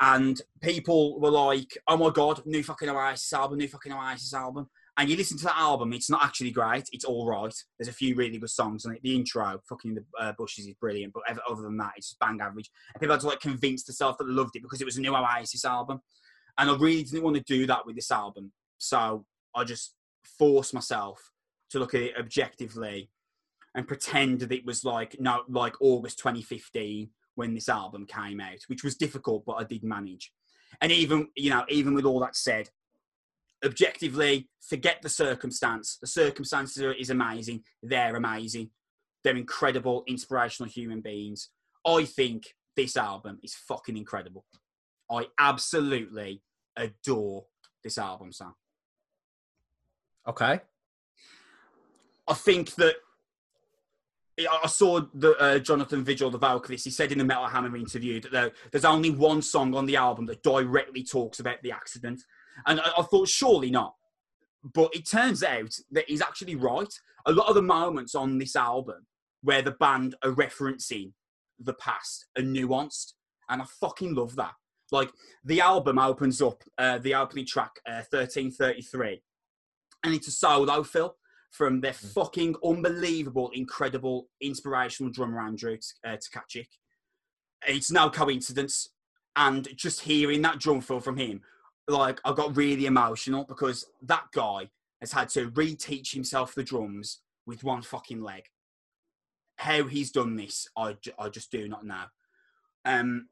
and people were like oh my god new fucking oasis album new fucking oasis album and you listen to that album, it's not actually great. It's all right. There's a few really good songs on it. The intro, fucking the uh, bushes, is brilliant. But other than that, it's just bang average. And people had to like convince themselves that they loved it because it was a new Oasis album. And I really didn't want to do that with this album, so I just forced myself to look at it objectively and pretend that it was like no, like August 2015 when this album came out, which was difficult, but I did manage. And even you know, even with all that said, objectively, forget the circumstance. The circumstances is amazing. They're amazing. They're incredible, inspirational human beings. I think this album is fucking incredible. I absolutely adore this album, Sam. Okay. I think that I saw the uh, Jonathan Vigil, the vocalist. He said in the Metal Hammer interview that there, there's only one song on the album that directly talks about the accident. And I, I thought, surely not. But it turns out that he's actually right. A lot of the moments on this album where the band are referencing the past are nuanced. And I fucking love that. Like the album opens up, uh, the opening track, uh, 1333, and it's a solo fill from their mm. fucking unbelievable, incredible, inspirational drummer Andrew uh, Tkaczyk. It's no coincidence. And just hearing that drum fill from him like I got really emotional because that guy has had to reteach himself the drums with one fucking leg. How he's done this, I, I just do not know. Um,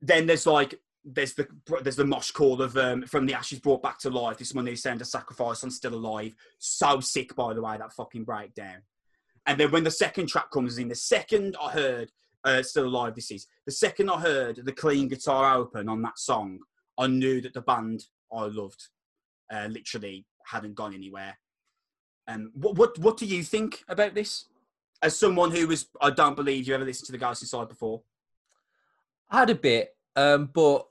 then there's like there's the there's the mosh call of um, from the ashes brought back to life. This money sent a sacrifice on still alive. So sick, by the way, that fucking breakdown. And then when the second track comes in, the second I heard uh, still alive, this is the second I heard the clean guitar open on that song. I knew that the band I loved uh, literally hadn't gone anywhere. Um, what, what what do you think about this? As someone who was, I don't believe you ever listened to the Ghost Inside before. I had a bit, um, but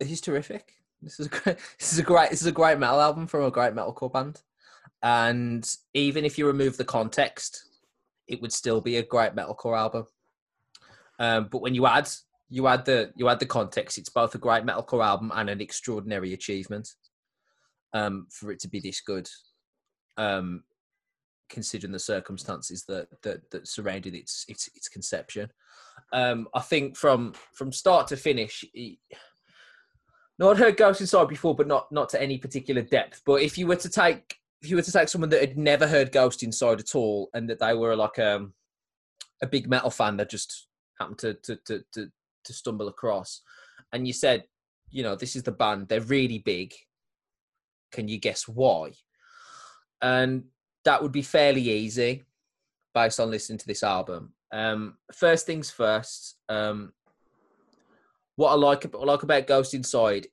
he's terrific. This is a great, *laughs* this is a great, this is a great metal album from a great metalcore band. And even if you remove the context, it would still be a great metalcore album. Um, but when you add you add the you add the context. It's both a great metalcore album and an extraordinary achievement um, for it to be this good, um, considering the circumstances that that, that surrounded its its its conception. Um, I think from from start to finish. It, no, I'd heard Ghost Inside before, but not not to any particular depth. But if you were to take if you were to take someone that had never heard Ghost Inside at all, and that they were like um, a big metal fan that just happened to to to, to to stumble across. And you said, you know, this is the band, they're really big. Can you guess why? And that would be fairly easy based on listening to this album. Um, first things first, um, what I like, I like about Ghost Inside,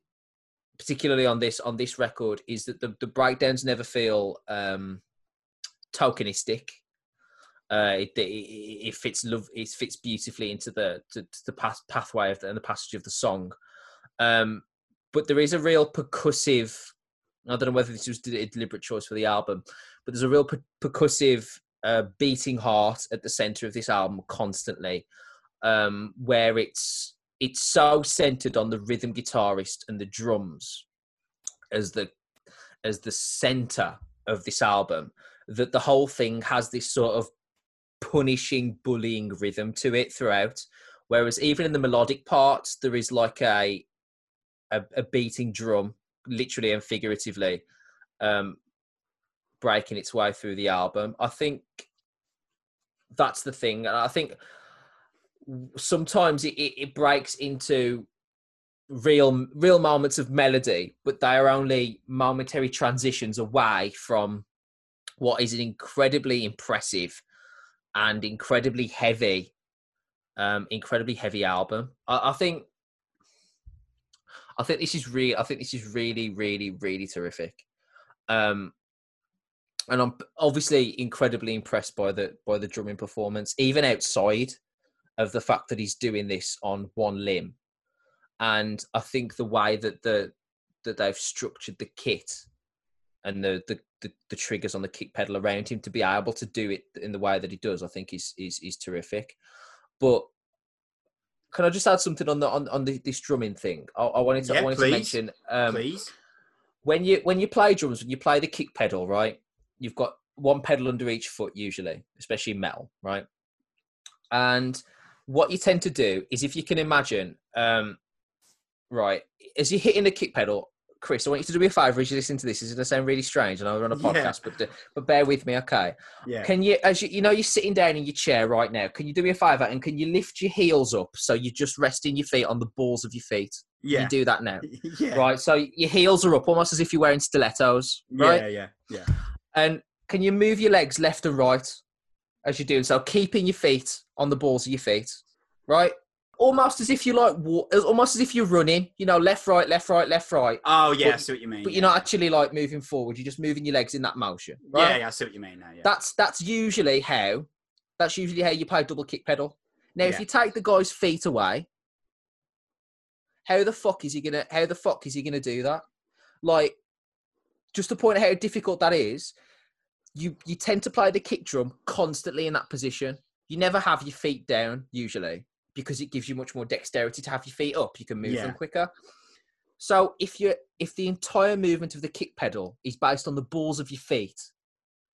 particularly on this on this record, is that the, the breakdowns never feel um, tokenistic. Uh, it, it, it, fits love. It fits beautifully into the to, to the path, pathway of the, and the passage of the song. Um, but there is a real percussive. I don't know whether this was a deliberate choice for the album, but there's a real per- percussive uh, beating heart at the center of this album constantly, um, where it's it's so centered on the rhythm guitarist and the drums as the as the center of this album that the whole thing has this sort of punishing, bullying rhythm to it throughout. Whereas even in the melodic parts, there is like a a, a beating drum, literally and figuratively, um, breaking its way through the album. I think that's the thing, and I think sometimes it, it breaks into real real moments of melody, but they are only momentary transitions away from what is an incredibly impressive and incredibly heavy Um, incredibly heavy album. I, I think. I think this is really. I think this is really, really, really terrific. Um, and I'm obviously incredibly impressed by the by the drumming performance, even outside of the fact that he's doing this on one limb. And I think the way that the that they've structured the kit and the, the the, the triggers on the kick pedal around him to be able to do it in the way that he does, I think is is is terrific. But can I just add something on the on, on the, this drumming thing? I, I wanted to Yeah, I wanted please. to mention um, Please. when you when you play drums, when you play the kick pedal, right? You've got one pedal under each foot usually, especially metal, right? And what you tend to do is if you can imagine, um, right, as you're hitting the kick pedal, Chris, I want you to do me a favour as you listen to this. This is going to sound really strange. and I know we're on a Yeah. podcast, but but bear with me, okay? Yeah. Can you, as you, you know, you're sitting down in your chair right now. Can you do me a favour and can you lift your heels up so you're just resting your feet on the balls of your feet? Can yeah. You do that now, *laughs* yeah. right? So your heels are up, almost as if you're wearing stilettos, right? Yeah, yeah, yeah. And can you move your legs left and right as you're doing so, keeping your feet on the balls of your feet, right? Almost as if you like, wa- almost as if you're running, you know, left, right, left, right, left, right. Oh, yeah, I see what you mean. But yeah. you're not actually like moving forward. You're just moving your legs in that motion, right? Yeah, yeah, I see what you mean now. Yeah. That's that's usually how. That's usually how you play double kick pedal. Now, if you take the guy's feet away, how the fuck is he gonna? How the fuck is he gonna do that? Like, just to point out how difficult that is. You you tend to play the kick drum constantly in that position. You never have your feet down usually because it gives you much more dexterity to have your feet up. You can move Yeah. them quicker. So if you if the entire movement of the kick pedal is based on the balls of your feet,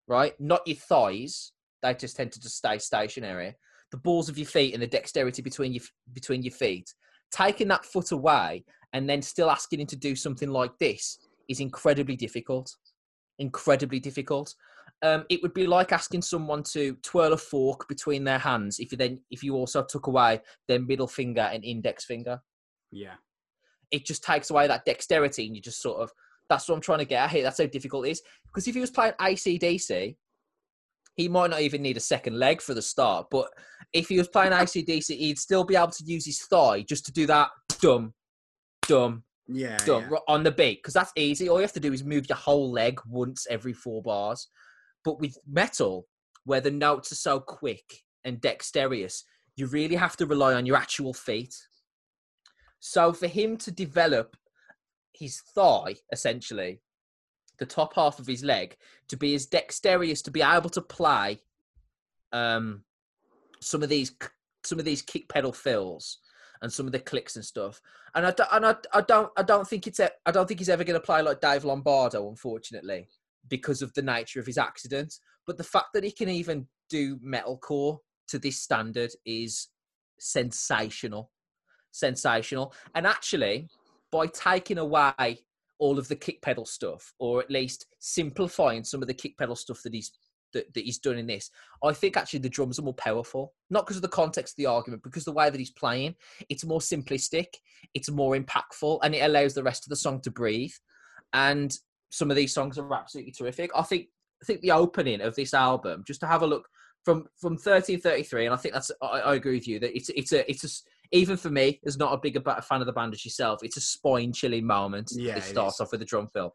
right, not your thighs, they just tend to just stay stationary. The balls of your feet and the dexterity between your between your feet, taking that foot away and then still asking him to do something like this is incredibly difficult. Incredibly difficult. Um, it would be like asking someone to twirl a fork between their hands if you then if you also took away their middle finger and index finger yeah. it just takes away that dexterity and you just sort of that's what I'm trying to get at here. That's how difficult it is. Because if he was playing ACDC, he might not even need a second leg for the start. But if he was playing ACDC, he'd still be able to use his thigh just to do that dumb, dum, Yeah. dum yeah. on the beat. Because that's easy. All you have to do is move your whole leg once every four bars. But with metal, where the notes are so quick and dexterous, you really have to rely on your actual feet. So for him to develop his thigh, essentially, the top half of his leg, to be as dexterous to be able to play um, some of these some of these kick pedal fills and some of the clicks and stuff. And I, don't- and I, I don't I don't think it's I don't think he's ever going to play like Dave Lombardo, unfortunately, because of the nature of his accident. But the fact that he can even do metalcore to this standard is sensational, sensational. And actually, by taking away all of the kick pedal stuff, or at least simplifying some of the kick pedal stuff that he's that, that he's done in this, I think actually the drums are more powerful. Not because of the context of the argument, because the way that he's playing, it's more simplistic, it's more impactful, and it allows the rest of the song to breathe. And some of these songs are absolutely terrific. I think I think the opening of this album, just to have a look from from 1333, and I think that's I, I agree with you that it's it's a it's a even for me as not a big a fan of the band as yourself, it's a spine chilling moment. Yeah, it starts off with a drum fill,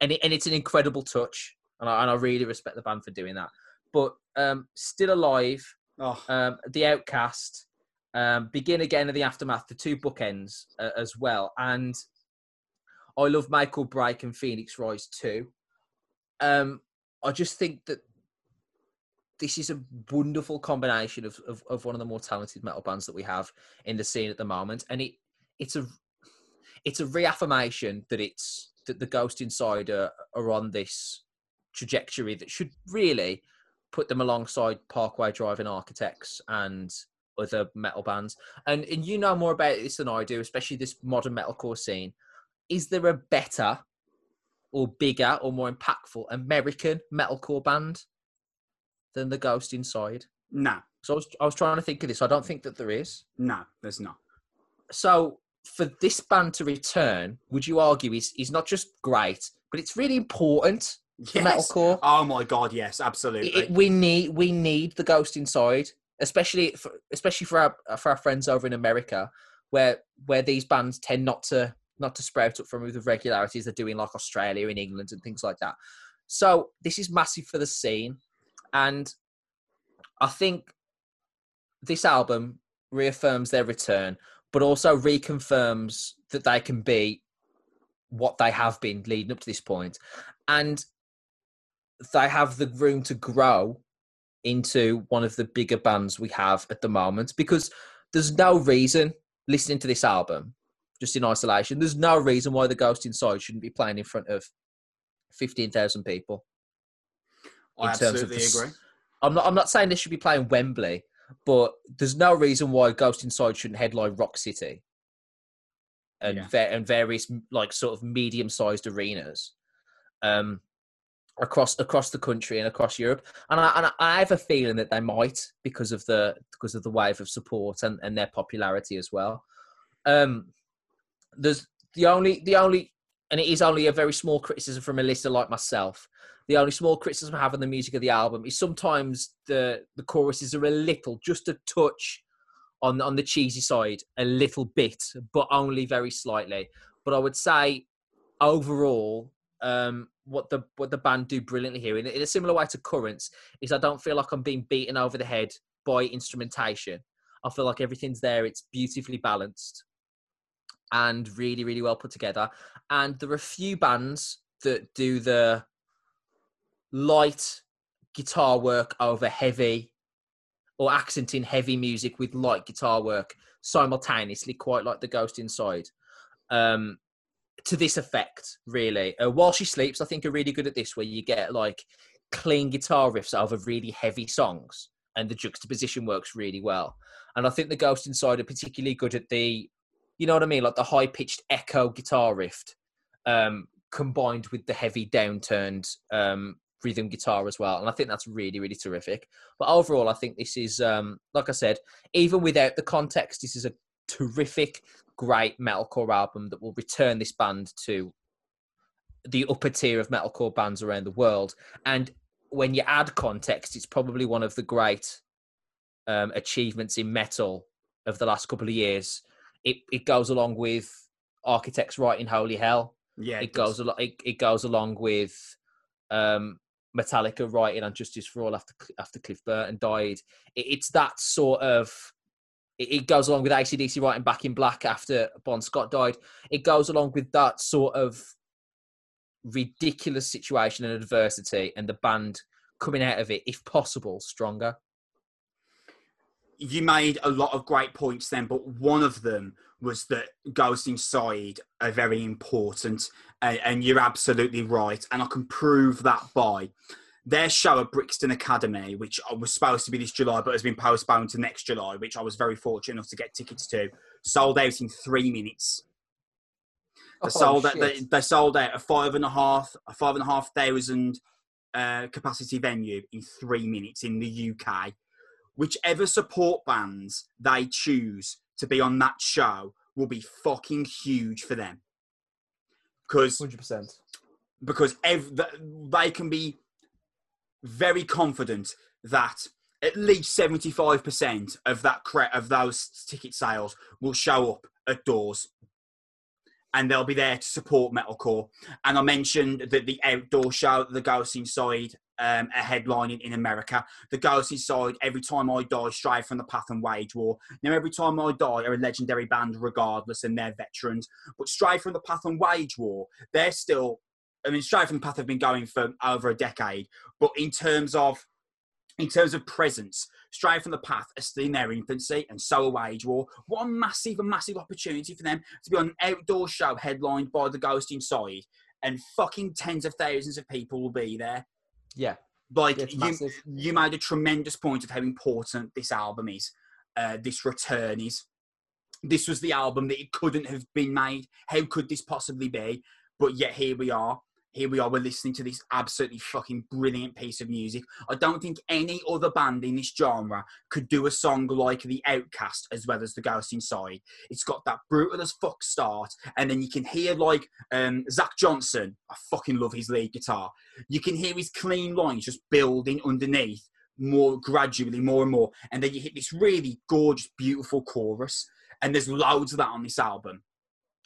and it, and it's an incredible touch, and I, and I really respect the band for doing that. But um, still alive, Oh, um, the Outcast, um, begin again in the aftermath, the two bookends uh, as well, and I love Make or Break and Phoenix Rise too. Um, I just think that this is a wonderful combination of, of, of one of the more talented metal bands that we have in the scene at the moment, and it it's a it's a reaffirmation that it's that the Ghost Insider are on this trajectory that should really put them alongside Parkway Driving Architects and other metal bands. And and you know more about this than I do, especially this modern metalcore scene. Is there a better or bigger or more impactful American metalcore band than the Ghost Inside? no, So I was I was trying to think of this. I don't think that there is. no, there's not. So for this band to return, would you argue is is not just great, but it's really important for Yes. metalcore? Oh my god, yes, It- absolutely. it- we need we need the ghost inside especially for, especially for our for our friends over in America, where where these bands tend not to not to sprout up from with regularity as they're doing like Australia and England and things like that. So this is massive for the scene, and I think this album reaffirms their return, but also reconfirms that they can be what they have been leading up to this point, and they have the room to grow into one of the bigger bands we have at the moment because there's no reason listening to this album just in isolation there's no reason why the ghost inside shouldn't be playing in front of 15,000 people I absolutely the, agree I'm not I'm not saying they should be playing Wembley but there's no reason why Ghost Inside shouldn't headline Rock City and yeah. va- and various like sort of medium sized arenas. Um, across across the country and across Europe. And I, and I have a feeling that they might because of the because of the wave of support and, and their popularity as well. Um, there's the only the only and it is only a very small criticism from a listener like myself. The only small criticism I have on the music of the album is sometimes the the choruses are a little, just a touch on on the cheesy side, a little bit, but only very slightly. But I would say overall, um, what the what the band do brilliantly here, in, in a similar way to Currents, is I don't feel like I'm being beaten over the head by instrumentation. I feel like everything's there. It's beautifully balanced and really, really well put together. And there are a few bands that do the light guitar work over heavy or accenting heavy music with light guitar work simultaneously, quite like the Ghost Inside. Um, to this effect, really. Uh, While She Sleeps, I think are really good at this, where you get like clean guitar riffs over really heavy songs, and the juxtaposition works really well. And I think the Ghost Inside are particularly good at the, you know what I mean, like the high pitched echo guitar riff, um, combined with the heavy downturned um, rhythm guitar as well. And I think that's really, really terrific. But overall, I think this is, um, like I said, even without the context, this is a terrific great metalcore album that will return this band to the upper tier of metalcore bands around the world. And when you add context, it's probably one of the great um, achievements in metal of the last couple of years. It it goes along with Architects writing Holy Hell. Yeah, it, it goes along. It, it, goes along with um, Metallica writing And Justice for All after after Cliff Burton died. It, it's that sort of it, goes along with ACDC writing Back in Black after Bon Scott died. It goes along with that sort of ridiculous situation and adversity, and the band coming out of it, if possible, stronger. You made a lot of great points then, but one of them was that Ghost Inside are very important, and, and you're absolutely right. And I can prove that by their show at Brixton Academy, which was supposed to be this July but has been postponed to next July, which I was very fortunate enough to get tickets to, sold out in three minutes. They oh, sold out, they, they, sold out a five and a half a five and a half thousand uh, capacity venue in three minutes in the UK. Whichever support bands they choose to be on that show will be fucking huge for them. Because hundred percent. Because ev- they can be very confident that at least 75% of that cre- of those ticket sales will show up at doors and they'll be there to support metalcore and i mentioned that the outdoor show the ghost inside um, a headline in, in america. The ghost inside every time i die Stray from the path and wage war. Now every time i die are a legendary band regardless and they're veterans. But Stray from the path and wage war they're still I mean, Stray from the Path have been going for over a decade, but in terms of in terms of presence, Stray from the Path are still in their infancy, and so are Wage War. What a massive, a massive opportunity for them to be on an outdoor show headlined by the Ghost Inside, and fucking tens of thousands of people will be there. Yeah, like you, you made a tremendous point of how important this album is, uh, this return is. This was the album that it couldn't have been made. How could this possibly be? But yet here we are here we are, we're listening to this absolutely fucking brilliant piece of music. I don't think any other band in this genre could do a song like The Outcast as well as The Ghost Inside. It's got that brutal as fuck start, and then you can hear like um, Zach Johnson. I fucking love his lead guitar. You can hear his clean lines just building underneath more gradually, more and more, and then you hit this really gorgeous, beautiful chorus, and there's loads of that on this album.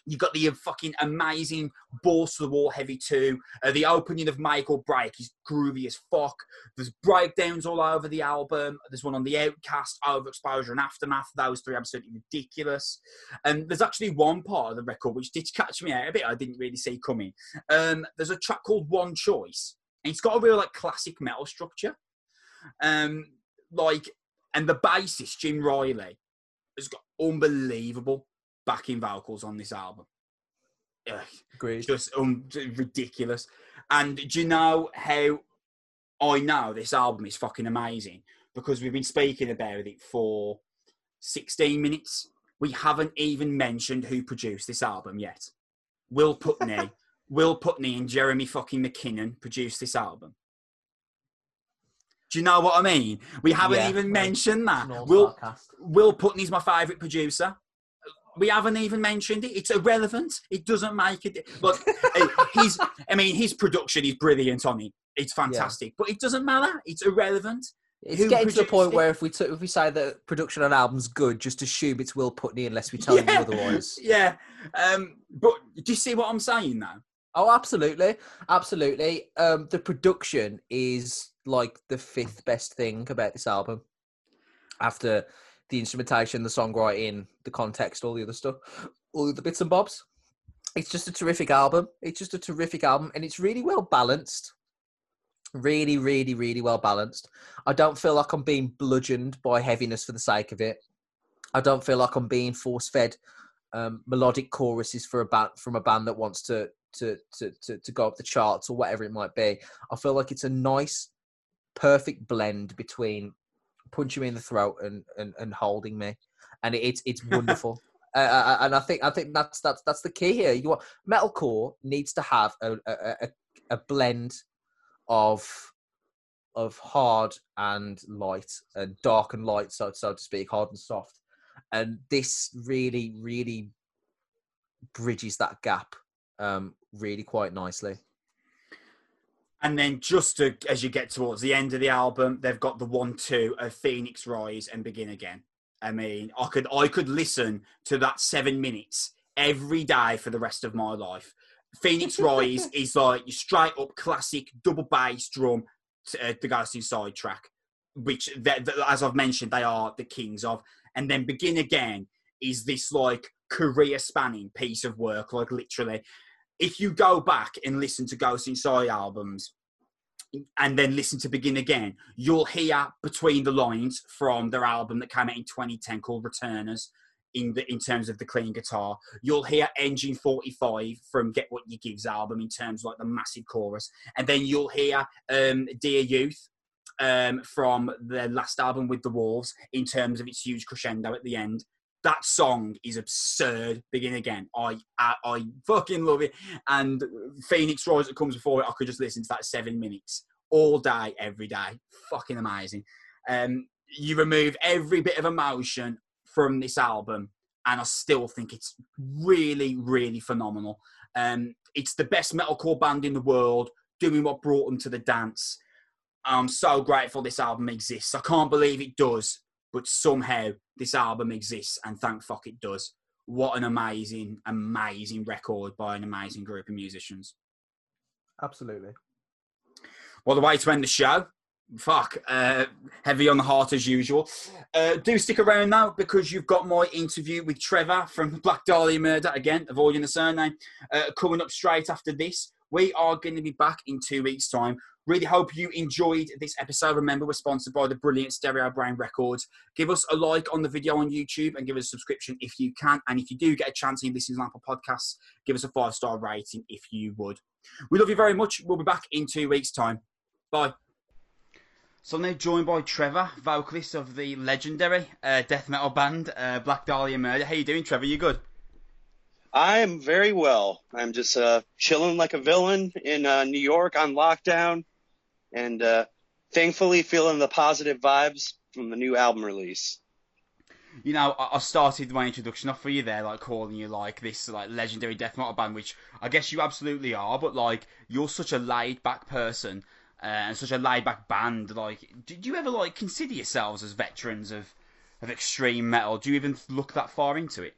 You've got the fucking amazing Balls to the Wall Heavy 2. Uh, the opening of or Break is groovy as fuck. There's breakdowns all over the album. There's one on the Outcast, Overexposure, and Aftermath. Those three absolutely ridiculous. And there's actually one part of the record which did catch me out a bit. I didn't really see coming. Um, there's a track called One Choice, and it's got a real like classic metal structure. Um, like, and the bassist Jim Riley has got unbelievable backing vocals on this album. Ugh, Agreed. just um, ridiculous. And do you know how I know this album is fucking amazing? Because we've been speaking about it for 16 minutes. We haven't even mentioned who produced this album yet. Will *laughs* Putney, Will Putney and Jeremy fucking McKinnon produced this album. Do you know what I mean? We haven't Yeah, even mentioned that. Will. Will Putney's my favourite producer. We haven't even mentioned it. It's irrelevant. It doesn't make it. Look, eh, he's. I mean, his production is brilliant on it. It's fantastic, but it doesn't matter. It's irrelevant. It's Who getting to the point it? where if we took, if we say that production on an album's good, just assume it's Will Putney unless we tell you Yeah. otherwise. *laughs* Yeah, um, but do you see what I'm saying now? Oh, absolutely, absolutely. Um, the production is like the fifth best thing about this album, after the instrumentation, the songwriting, the context, all the other stuff, all the bits and bobs. It's just a terrific album. It's just a terrific album, and it's really well balanced. Really, really, really well balanced. I don't feel like I'm being bludgeoned by heaviness for the sake of it. I don't feel like I'm being force fed um, melodic choruses for a band from a band that wants to to, to to to go up the charts or whatever it might be. I feel like it's a nice, perfect blend between punching me in the throat and and, and holding me, and it's it's *laughs* wonderful. Uh, uh, and I think I think that's that's that's the key here. You want metalcore needs to have a a, a, a blend of of hard and light and dark and light, so so to speak, hard and soft. And this really, really bridges that gap um, really quite nicely. And then just to, as you get towards the end of the album, they've got the one-two of Phoenix Rise and Begin Again. I mean, I could I could listen to that seven minutes every day for the rest of my life. Phoenix *laughs* Rise is like your straight up classic double bass drum to, uh, the Ghost Inside track, which as I've mentioned they are the kings of. And then Begin Again is this like career spanning piece of work, like literally. If you go back and listen to Ghost Inside albums, and then listen to Begin Again, you'll hear between the lines from their album that came out in 2010 called Returners. In the in terms of the clean guitar, you'll hear Engine 45 from Get What You Gives album in terms like the massive chorus, and then you'll hear um, Dear Youth um, from the last album with the Wolves in terms of its huge crescendo at the end. That song is absurd. Begin again. I, I I fucking love it. And Phoenix Rise that comes before it, I could just listen to that seven minutes all day, every day. Fucking amazing. Um, you remove every bit of emotion from this album, and I still think it's really, really phenomenal. Um, it's the best metalcore band in the world, doing what brought them to the dance. I'm so grateful this album exists. I can't believe it does, but somehow this album exists, and thank fuck it does. What an amazing, amazing record by an amazing group of musicians. Absolutely. Well, the way to end the show, fuck, uh, heavy on the heart as usual. Uh, do stick around now because you've got my interview with Trevor from *laughs* Black Dahlia Murder, again, avoiding the surname, uh, coming up straight after this. We are going to be back in two weeks' time. Really hope you enjoyed this episode. Remember, we're sponsored by the brilliant Stereo Brain Records. Give us a like on the video on YouTube and give us a subscription if you can. And if you do get a chance and you listen to Apple Podcasts, give us a five star rating if you would. We love you very much. We'll be back in two weeks' time. Bye. So I'm now joined by Trevor, vocalist of the legendary uh, death metal band uh, Black Dahlia Murder. How you doing, Trevor? You good? I'm very well. I'm just uh, chilling like a villain in uh, New York on lockdown, and uh, thankfully feeling the positive vibes from the new album release. You know, I, I started my introduction off for you there, like calling you like this like legendary death metal band, which I guess you absolutely are. But like, you're such a laid back person. uh, and such a laid back band. Like, did you ever like consider yourselves as veterans of of extreme metal? Do you even look that far into it?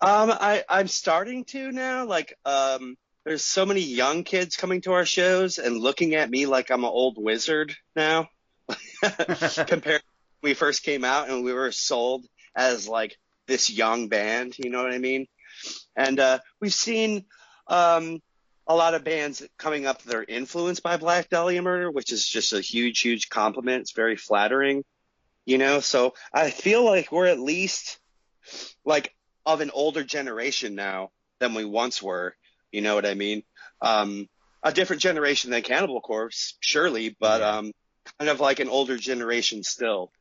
Um, I I'm starting to now. Like, um, there's so many young kids coming to our shows and looking at me like I'm an old wizard now, *laughs* *laughs* compared when we first came out and we were sold as like this young band. You know what I mean? And uh, we've seen um, a lot of bands coming up that are influenced by Black Dahlia Murder, which is just a huge, huge compliment. It's very flattering, you know. So I feel like we're at least like of an older generation now than we once were. You know what I mean? Um, a different generation than Cannibal Corpse, surely, but um, kind of like an older generation still.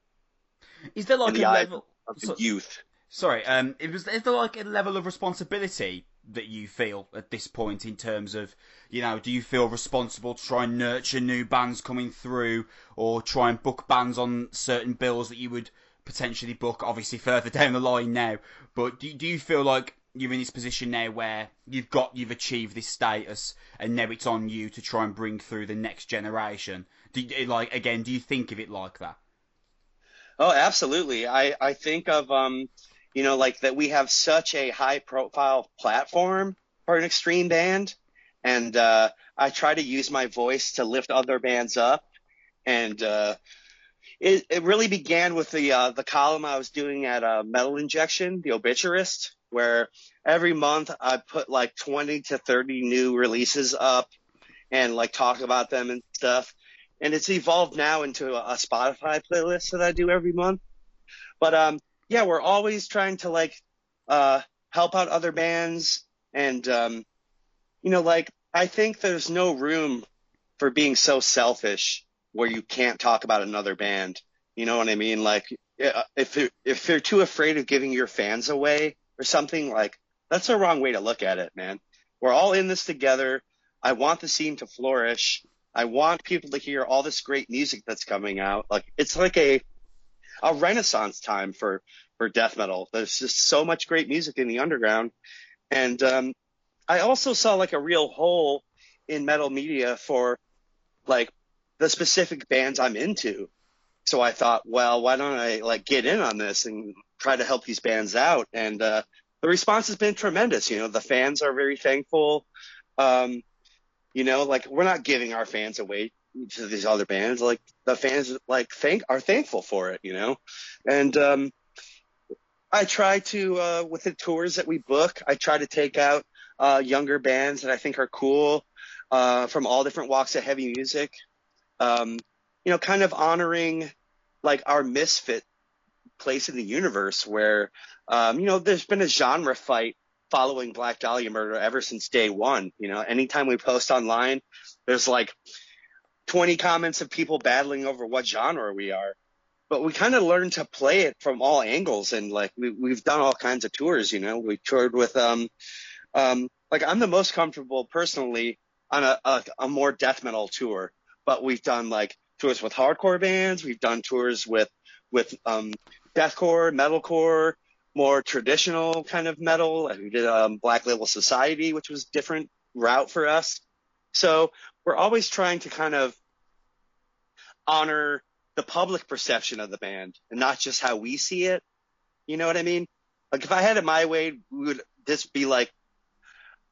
Is there like a level? of so- youth. Sorry, um, it was, is there like a level of responsibility that you feel at this point in terms of, you know, do you feel responsible to try and nurture new bands coming through or try and book bands on certain bills that you would potentially book, obviously further *laughs* down the line now, but do, do you feel like you're in this position now where you've got, you've achieved this status and now it's on you to try and bring through the next generation? Do you, like, again, do you think of it like that? Oh, absolutely. I, I think of, um, you know, like that we have such a high profile platform for an extreme band. And, uh, I try to use my voice to lift other bands up. And, uh, it, it really began with the, uh, the column I was doing at, uh, Metal Injection, the obituarist, where every month I put like 20 to 30 new releases up and like talk about them and stuff and it's evolved now into a, Spotify playlist that I do every month. But um, yeah, we're always trying to like uh, help out other bands, and um, you know, like I think there's no room for being so selfish where you can't talk about another band. You know what I mean? Like if if you're too afraid of giving your fans away or something, like that's the wrong way to look at it, man. We're all in this together. I want the scene to flourish. I want people to hear all this great music that's coming out. Like it's like a a renaissance time for for death metal. There's just so much great music in the underground, and um, I also saw like a real hole in metal media for like the specific bands I'm into. So I thought, well, why don't I like get in on this and try to help these bands out? And uh, the response has been tremendous. You know, the fans are very thankful. Um, you know, like we're not giving our fans away to these other bands. Like the fans like thank are thankful for it, you know. And um I try to uh with the tours that we book, I try to take out uh younger bands that I think are cool, uh from all different walks of heavy music. Um, you know, kind of honoring like our misfit place in the universe where um, you know, there's been a genre fight following Black Dahlia murder ever since day one. You know, anytime we post online, there's like 20 comments of people battling over what genre we are. But we kind of learned to play it from all angles, and like we, we've done all kinds of tours. You know, we toured with um, um, like I'm the most comfortable personally on a, a, a more death metal tour, but we've done like tours with hardcore bands, we've done tours with with um, deathcore, metalcore, more traditional kind of metal. We did um, Black Label Society, which was different route for us. So we're always trying to kind of honor the public perception of the band and not just how we see it. You know what I mean? Like if I had it my way, we would this be like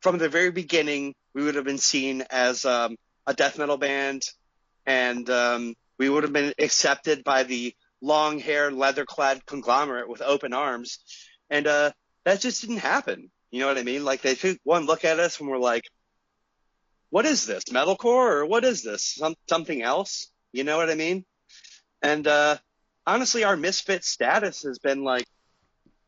from the very beginning, we would have been seen as um, a death metal band, and um, we would have been accepted by the long hair, leather clad conglomerate with open arms. And uh, that just didn't happen. You know what I mean? Like they took one look at us and were like, what is this? Metalcore or what is this? Some, something else? You know what I mean? And uh, honestly, our misfit status has been like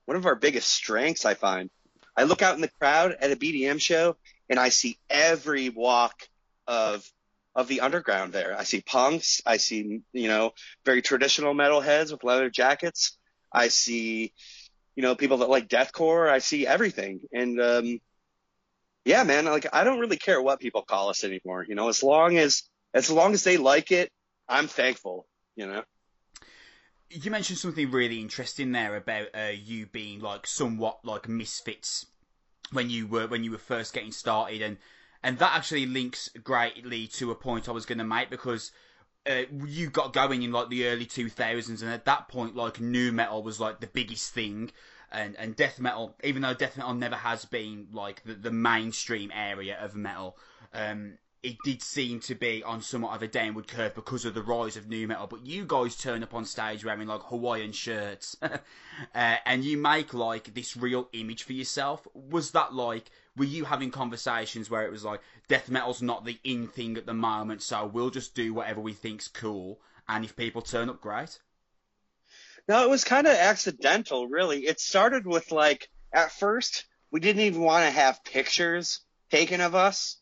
one of our biggest strengths, I find. I look out in the crowd at a BDM show and I see every walk of of the underground there. I see punks. I see, you know, very traditional metalheads with leather jackets. I see, you know, people that like deathcore. I see everything. And, um, yeah, man, like I don't really care what people call us anymore. You know, as long as, as long as they like it, I'm thankful, you know? You mentioned something really interesting there about uh, you being like somewhat like misfits when you were when you were first getting started, and and that actually links greatly to a point I was going to make because uh, you got going in like the early 2000s, and at that point, like nu metal was like the biggest thing. And, and death metal, even though death metal never has been like the, the mainstream area of metal, um, it did seem to be on somewhat of a downward curve because of the rise of nu metal. But you guys turn up on stage wearing like Hawaiian shirts, *laughs* uh, and you make like this real image for yourself. Was that like? Were you having conversations where it was like death metal's not the in thing at the moment, so we'll just do whatever we think's cool, and if people turn up, great. No, it was kind of accidental, really. It started with like at first we didn't even want to have pictures taken of us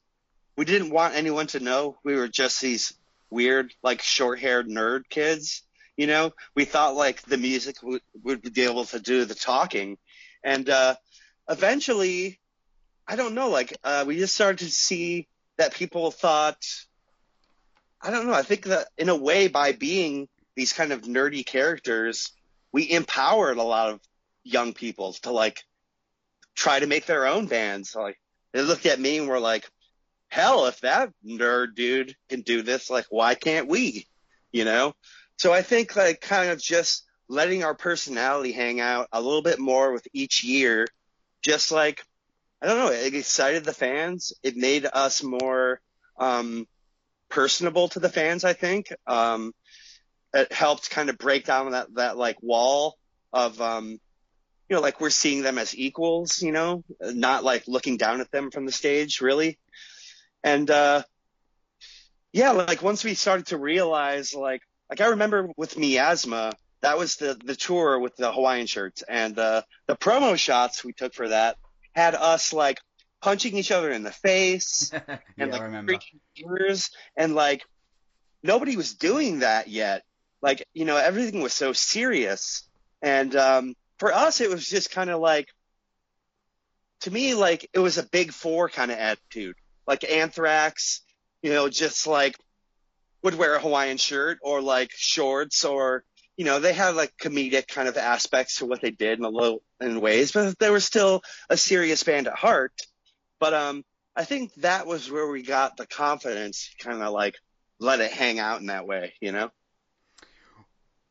we didn't want anyone to know we were just these weird, like short haired nerd kids. You know, we thought like the music would, would be able to do the talking. And, uh, eventually, I don't know, like, uh, we just started to see that people thought, I don't know, I think that in a way by being these kind of nerdy characters, we empowered a lot of young people to like try to make their own bands. Like they looked at me and were like, hell, if that nerd dude can do this, like, why can't we? You know? So I think like kind of just letting our personality hang out a little bit more with each year, just like, I don't know, it excited the fans. It made us more, um, personable to the fans, I think. Um, it helped kind of break down that, that like wall of, um, you know, like we're seeing them as equals, you know, not like looking down at them from the stage, really. And, uh, yeah, like once we started to realize, like, like I remember with Miasma, that was the, the tour with the Hawaiian shirts and, uh, the promo shots we took for that had us like punching each other in the face *laughs* yeah, and like remember. ears and like nobody was doing that yet. Like, you know, everything was so serious. And, um, for us, it was just kind of like, to me, like it was a big four kind of attitude like Anthrax, you know, just like would wear a Hawaiian shirt or like shorts or, you know, they had like comedic kind of aspects to what they did in a little in ways, but they were still a serious band at heart. But, um, I think that was where we got the confidence kind of like let it hang out in that way, you know?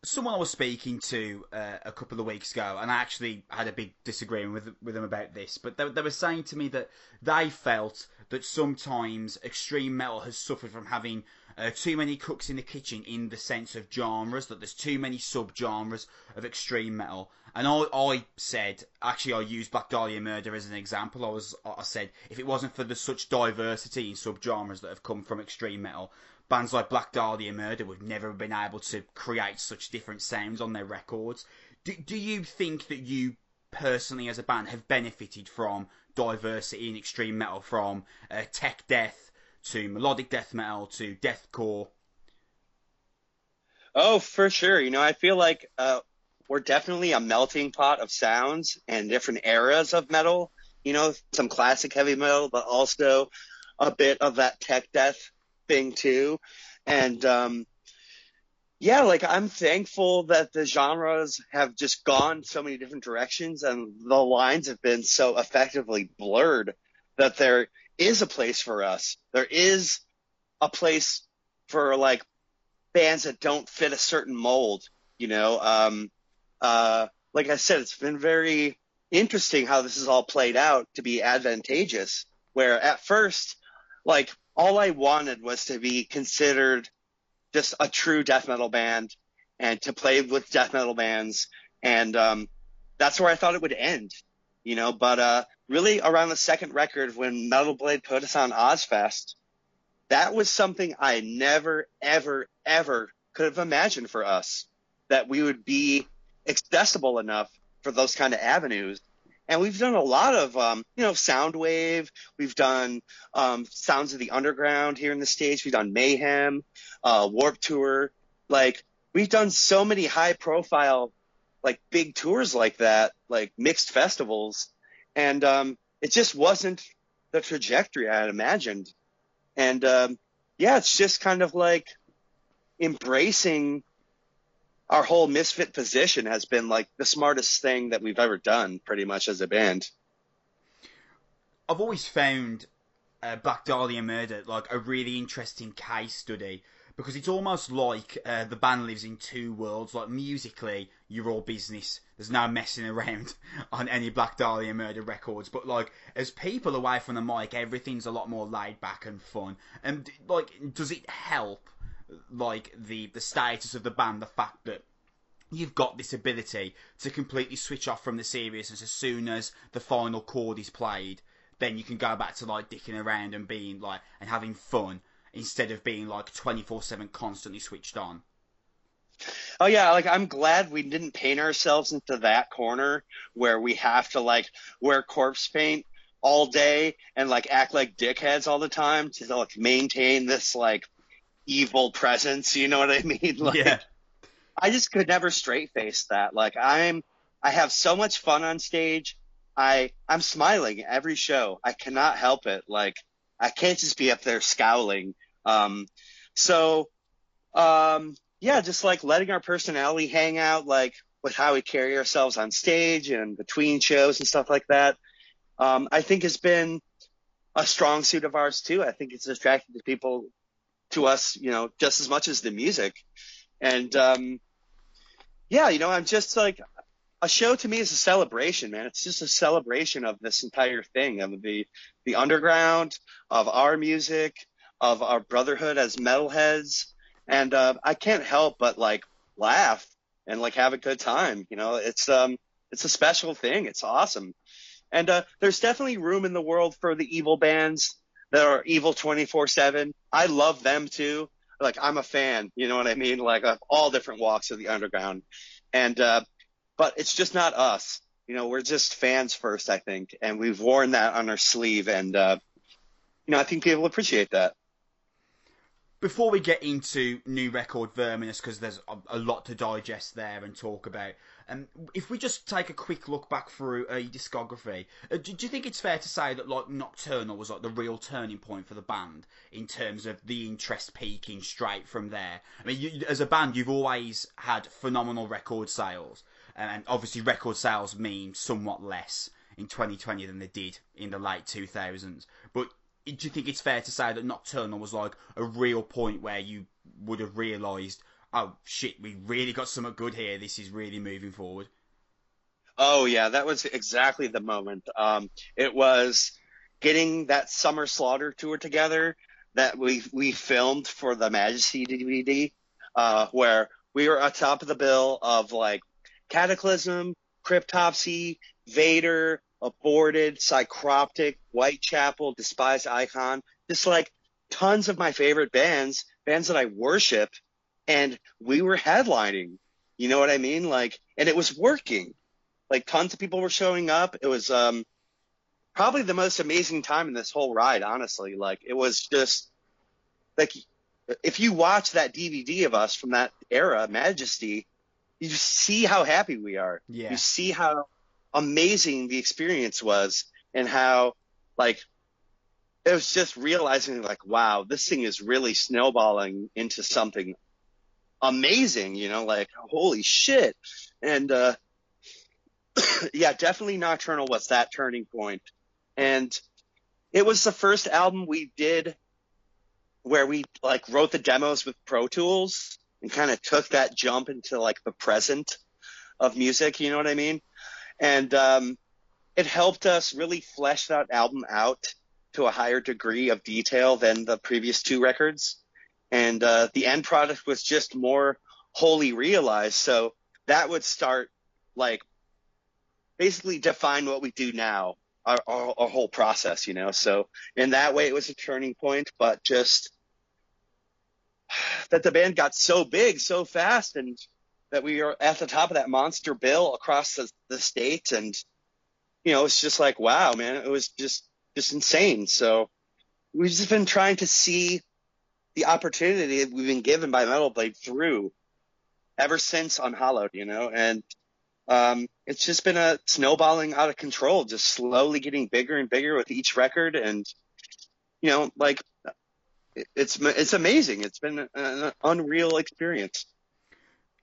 Someone I was speaking to uh, a couple of weeks ago, and I actually had a big disagreement with with them about this. But they, they were saying to me that they felt that sometimes extreme metal has suffered from having uh, too many cooks in the kitchen in the sense of genres. That there's too many sub genres of extreme metal. And I, I said, actually, I used Black Dahlia Murder as an example. I was, I said, if it wasn't for the such diversity in sub genres that have come from extreme metal, bands like Black Dahlia Murder would never have been able to create such different sounds on their records. Do, do you think that you personally, as a band, have benefited from diversity in extreme metal, from uh, tech death to melodic death metal to deathcore? Oh, for sure. You know, I feel like uh, we're definitely a melting pot of sounds and different eras of metal. You know, some classic heavy metal, but also a bit of that tech death thing too. And um, yeah, like I'm thankful that the genres have just gone so many different directions and the lines have been so effectively blurred that there is a place for us. There is a place for like bands that don't fit a certain mold, you know. Um, uh, like I said, it's been very interesting how this is all played out to be advantageous. Where at first, like all I wanted was to be considered just a true death metal band and to play with death metal bands. And, um, that's where I thought it would end, you know, but, uh, really around the second record when Metal Blade put us on Ozzfest, that was something I never, ever, ever could have imagined for us that we would be accessible enough for those kind of avenues and we've done a lot of, um, you know, Soundwave. We've done um, Sounds of the Underground here in the States. We've done Mayhem, uh, Warped Tour. Like, we've done so many high profile, like, big tours like that, like mixed festivals. And um, it just wasn't the trajectory I had imagined. And um, yeah, it's just kind of like embracing our whole misfit position has been like the smartest thing that we've ever done pretty much as a band. I've always found uh, Black Dahlia Murder like a really interesting case study because it's almost like uh, the band lives in two worlds. Like musically, you're all business. There's no messing around *laughs* on any Black Dahlia Murder records. But like as people away from the mic, everything's a lot more laid back and fun. And like, does it help like the the status of the band, the fact that you've got this ability to completely switch off from the seriousness as soon as the final chord is played. Then you can go back to like dicking around and being like and having fun instead of being like twenty four seven constantly switched on. Oh yeah, like I'm glad we didn't paint ourselves into that corner where we have to like wear corpse paint all day and like act like dickheads all the time to like maintain this like evil presence. You know what I mean? *laughs* Like, yeah. I just could never straight face that. Like I'm, I have so much fun on stage. I, I'm smiling every show. I cannot help it. Like I can't just be up there scowling. Um, so, um, yeah, just like letting our personality hang out, like with how we carry ourselves on stage and between shows and stuff like that. Um, I think has been a strong suit of ours too. I think it's attracted to people to us, you know, just as much as the music. And um, yeah, you know, I'm just like a show to me is a celebration, man. It's just a celebration of this entire thing of the the underground, of our music, of our brotherhood as metalheads, and uh, I can't help but like laugh and like have a good time. You know, it's um it's a special thing. It's awesome, and uh, there's definitely room in the world for the evil bands that are evil 24 seven. I love them too like I'm a fan, you know what I mean? Like of all different walks of the underground. And, uh, but it's just not us. You know, we're just fans first, I think. And we've worn that on our sleeve. And, uh, you know, I think people appreciate that. Before we get into new record Verminous, because there's a, a, lot to digest there and talk about, um, if we just take a quick look back through a discography, uh, do, do, you think it's fair to say that like Nocturnal was like the real turning point for the band in terms of the interest peaking straight from there? I mean, you, as a band, you've always had phenomenal record sales, and obviously record sales mean somewhat less in 2020 than they did in the late 2000s. But do you think it's fair to say that Nocturnal was like a real point where you would have realised, oh shit, we really got something good here. This is really moving forward. Oh yeah, that was exactly the moment. Um, it was getting that summer slaughter tour together that we we filmed for the Majesty DVD, uh, where we were at top of the bill of like Kataklysm, Cryptopsy, Vader, Aborted, Psycroptic, Whitechapel, Despised Icon, just like tons of my favorite bands, bands that I worship, and we were headlining. You know what I mean? Like, and it was working. Like tons of people were showing up. It was um probably the most amazing time in this whole ride, honestly. Like it was just like if you watch that DVD of us from that era, Majesty, you see how happy we are. Yeah. You see how amazing the experience was and how like it was just realizing like wow this thing is really snowballing into something amazing you know like holy shit. And uh *clears throat* yeah definitely nocturnal was that turning point. And it was the first album we did where we like wrote the demos with pro tools and kind of took that jump into like the present of music you know what i mean? And um, it helped us really flesh that album out to a higher degree of detail than the previous two records. And uh, the end product was just more wholly realized. So that would start like basically define what we do now, our, our, our whole process, you know. So in that way, it was a turning point, but just that the band got so big so fast and that we are at the top of that monster bill across the, the state. And, you know, it's just like, wow, man, it was just, just insane. So we've just been trying to see the opportunity that we've been given by Metal Blade through ever since Unhallowed, you know, and, um, it's just been a snowballing out of control, just slowly getting bigger and bigger with each record. And, you know, like it's, it's amazing. It's been an unreal experience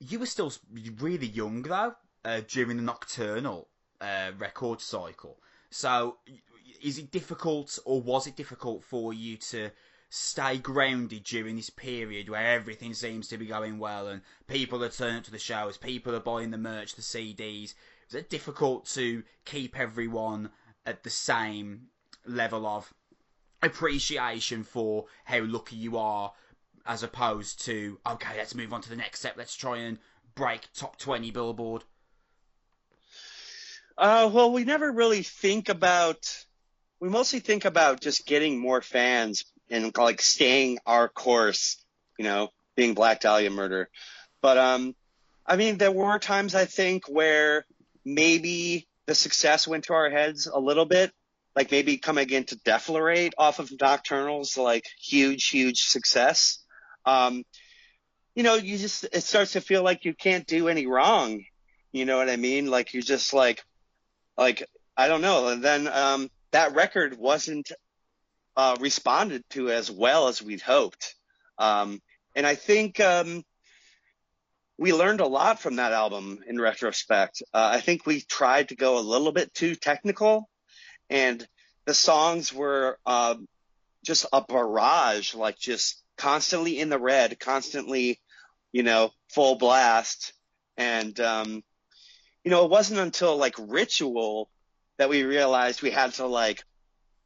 you were still really young though uh, during the Nocturnal uh, record cycle. So is it difficult or was it difficult for you to stay grounded during this period where everything seems to be going well and people are turning to the shows, people are buying the merch, the CDs? Is it difficult to keep everyone at the same level of appreciation for how lucky you are as opposed to okay let's move on to the next step let's try and break top 20 billboard uh, well we never really think about we mostly think about just getting more fans and like staying our course you know being black dahlia murder but um i mean there were times i think where maybe the success went to our heads a little bit like maybe coming into Deflorate off of Nocturnal's like huge, huge success. Um, you know, you just, it starts to feel like you can't do any wrong. You know what I mean? Like you just like, like, I don't know. And then, um, that record wasn't, uh, responded to as well as we'd hoped. Um, and I think, um, we learned a lot from that album in retrospect. Uh, I think we tried to go a little bit too technical and the songs were um, just a barrage, like just constantly in the red, constantly, you know, full blast. And, um, you know, it wasn't until like ritual that we realized we had to like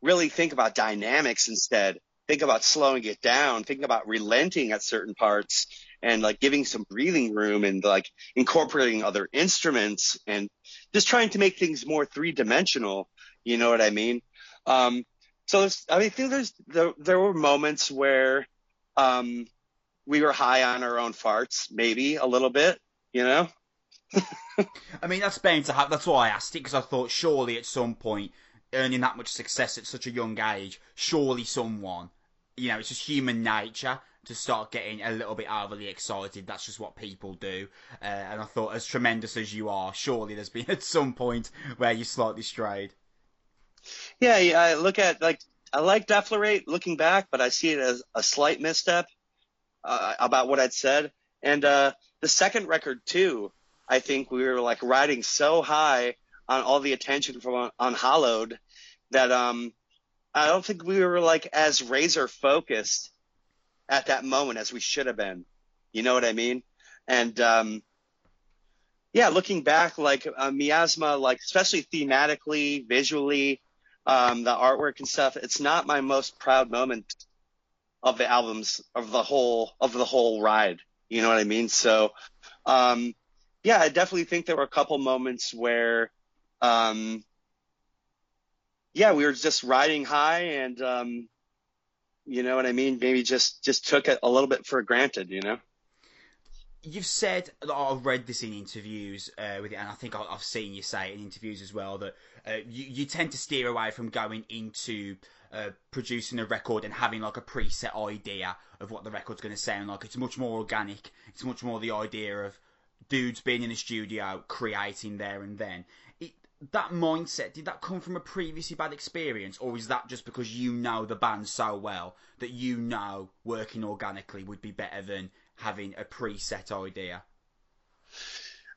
really think about dynamics instead. Think about slowing it down, think about relenting at certain parts and like giving some breathing room and like incorporating other instruments and just trying to make things more three dimensional you know what I mean? Um, so there's, I mean, I think there's, there, there were moments where, um, we were high on our own farts, maybe a little bit, you know? *laughs* I mean, that's bound to happen. That's why I asked it, because I thought surely at some point, earning that much success at such a young age, surely someone, you know, it's just human nature to start getting a little bit overly excited. That's just what people do. Uh, and I thought, as tremendous as you are, surely there's been *laughs* at some point where you slightly strayed. Yeah. I look at like I like Deflorate looking back, but I see it as a slight misstep uh, about what I'd said. And uh, the second record too, I think we were like riding so high on all the attention from Unhallowed that um, I don't think we were like as razor focused at that moment as we should have been. You know what I mean? And um, yeah, looking back, like uh, Miasma, like especially thematically, visually, um, the artwork and stuff. It's not my most proud moment of the albums of the whole of the whole ride. You know what I mean? So, um, yeah, I definitely think there were a couple moments where, um, yeah, we were just riding high and, um, you know what I mean? Maybe just, just took it a little bit for granted, you know? You've said, I've read this in interviews uh, with it, and I think I've seen you say it in interviews as well, that uh, you, you tend to steer away from going into uh, producing a record and having like a preset idea of what the record's going to sound like. It's much more organic. It's much more the idea of dudes being in a studio, creating there and then. That mindset, did that come from a previously bad experience, or is that just because you know the band so well that you know working organically would be better than having a preset idea?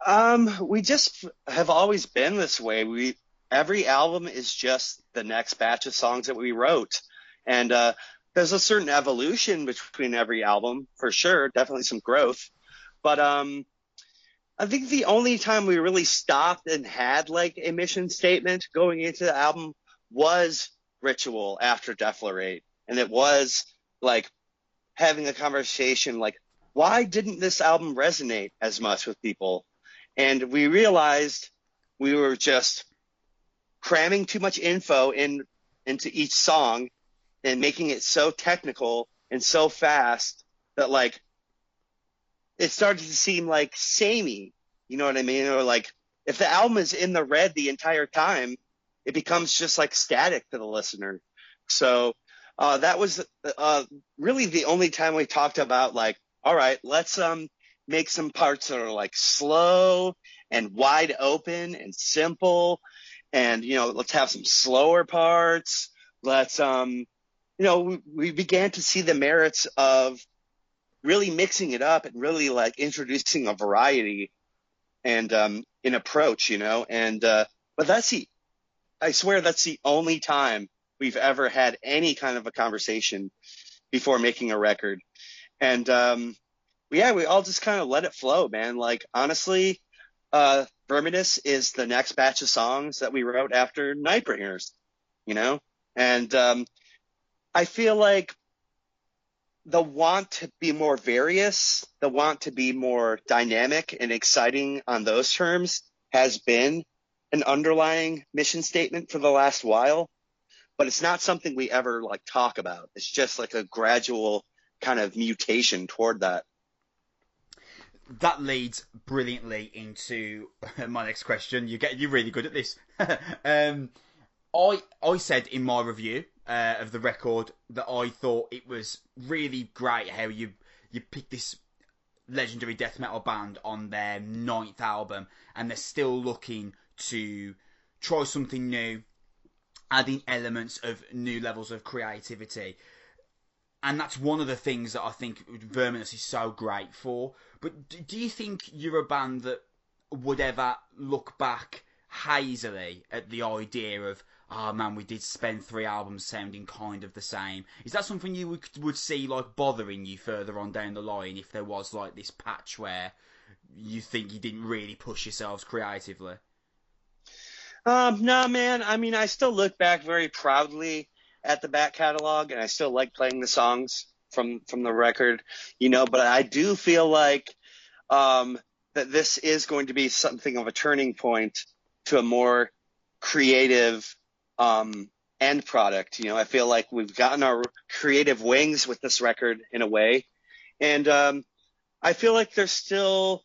Um, we just have always been this way. We every album is just the next batch of songs that we wrote. And uh, there's a certain evolution between every album, for sure, definitely some growth. But um, I think the only time we really stopped and had like a mission statement going into the album was Ritual after Deflorate. And it was like having a conversation like, why didn't this album resonate as much with people? And we realized we were just cramming too much info in into each song and making it so technical and so fast that like it started to seem like samey. You know what I mean? Or like if the album is in the red the entire time, it becomes just like static to the listener. So uh, that was uh, really the only time we talked about like, all right, let's um make some parts that are like slow and wide open and simple and you know let's have some slower parts let's um you know we, we began to see the merits of really mixing it up and really like introducing a variety and um in approach you know and uh but that's the I swear that's the only time we've ever had any kind of a conversation before making a record. And, um, yeah, we all just kind of let it flow, man. Like, honestly, uh, Verminous is the next batch of songs that we wrote after Nightbringers, you know? And, um, I feel like the want to be more various, the want to be more dynamic and exciting on those terms has been an underlying mission statement for the last while, but it's not something we ever like talk about. It's just like a gradual kind of mutation toward that. That leads brilliantly into *laughs* my next question. You get you're really good at this. *laughs* um, I I said in my review uh, of the record that I thought it was really great how you you picked this legendary death metal band on their ninth album, and they're still looking to try something new, adding elements of new levels of creativity. And that's one of the things that I think Verminous is so great for. But do you think you're a band that would ever look back hazily at the idea of, oh man, we did spend three albums sounding kind of the same? Is that something you would, would see like bothering you further on down the line if there was like this patch where you think you didn't really push yourselves creatively? Um, no, man. I mean, I still look back very proudly at the back catalog, and I still like playing the songs from from the record, you know. But I do feel like um, that this is going to be something of a turning point to a more creative um, end product. You know, I feel like we've gotten our creative wings with this record in a way, and um, I feel like there's still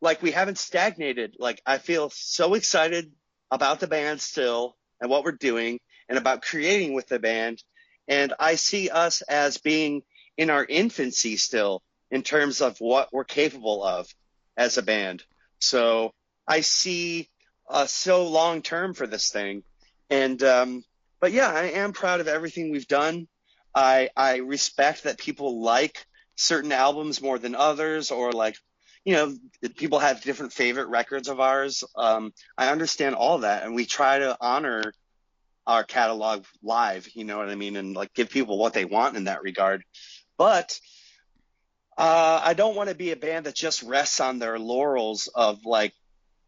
like we haven't stagnated. Like I feel so excited about the band still and what we're doing and about creating with the band. And I see us as being in our infancy still in terms of what we're capable of as a band. So I see uh, so long term for this thing. And, um, but yeah, I am proud of everything we've done. I, I respect that people like certain albums more than others or like you know, people have different favorite records of ours. Um, I understand all that, and we try to honor our catalog live. You know what I mean, and like give people what they want in that regard. But uh, I don't want to be a band that just rests on their laurels of like.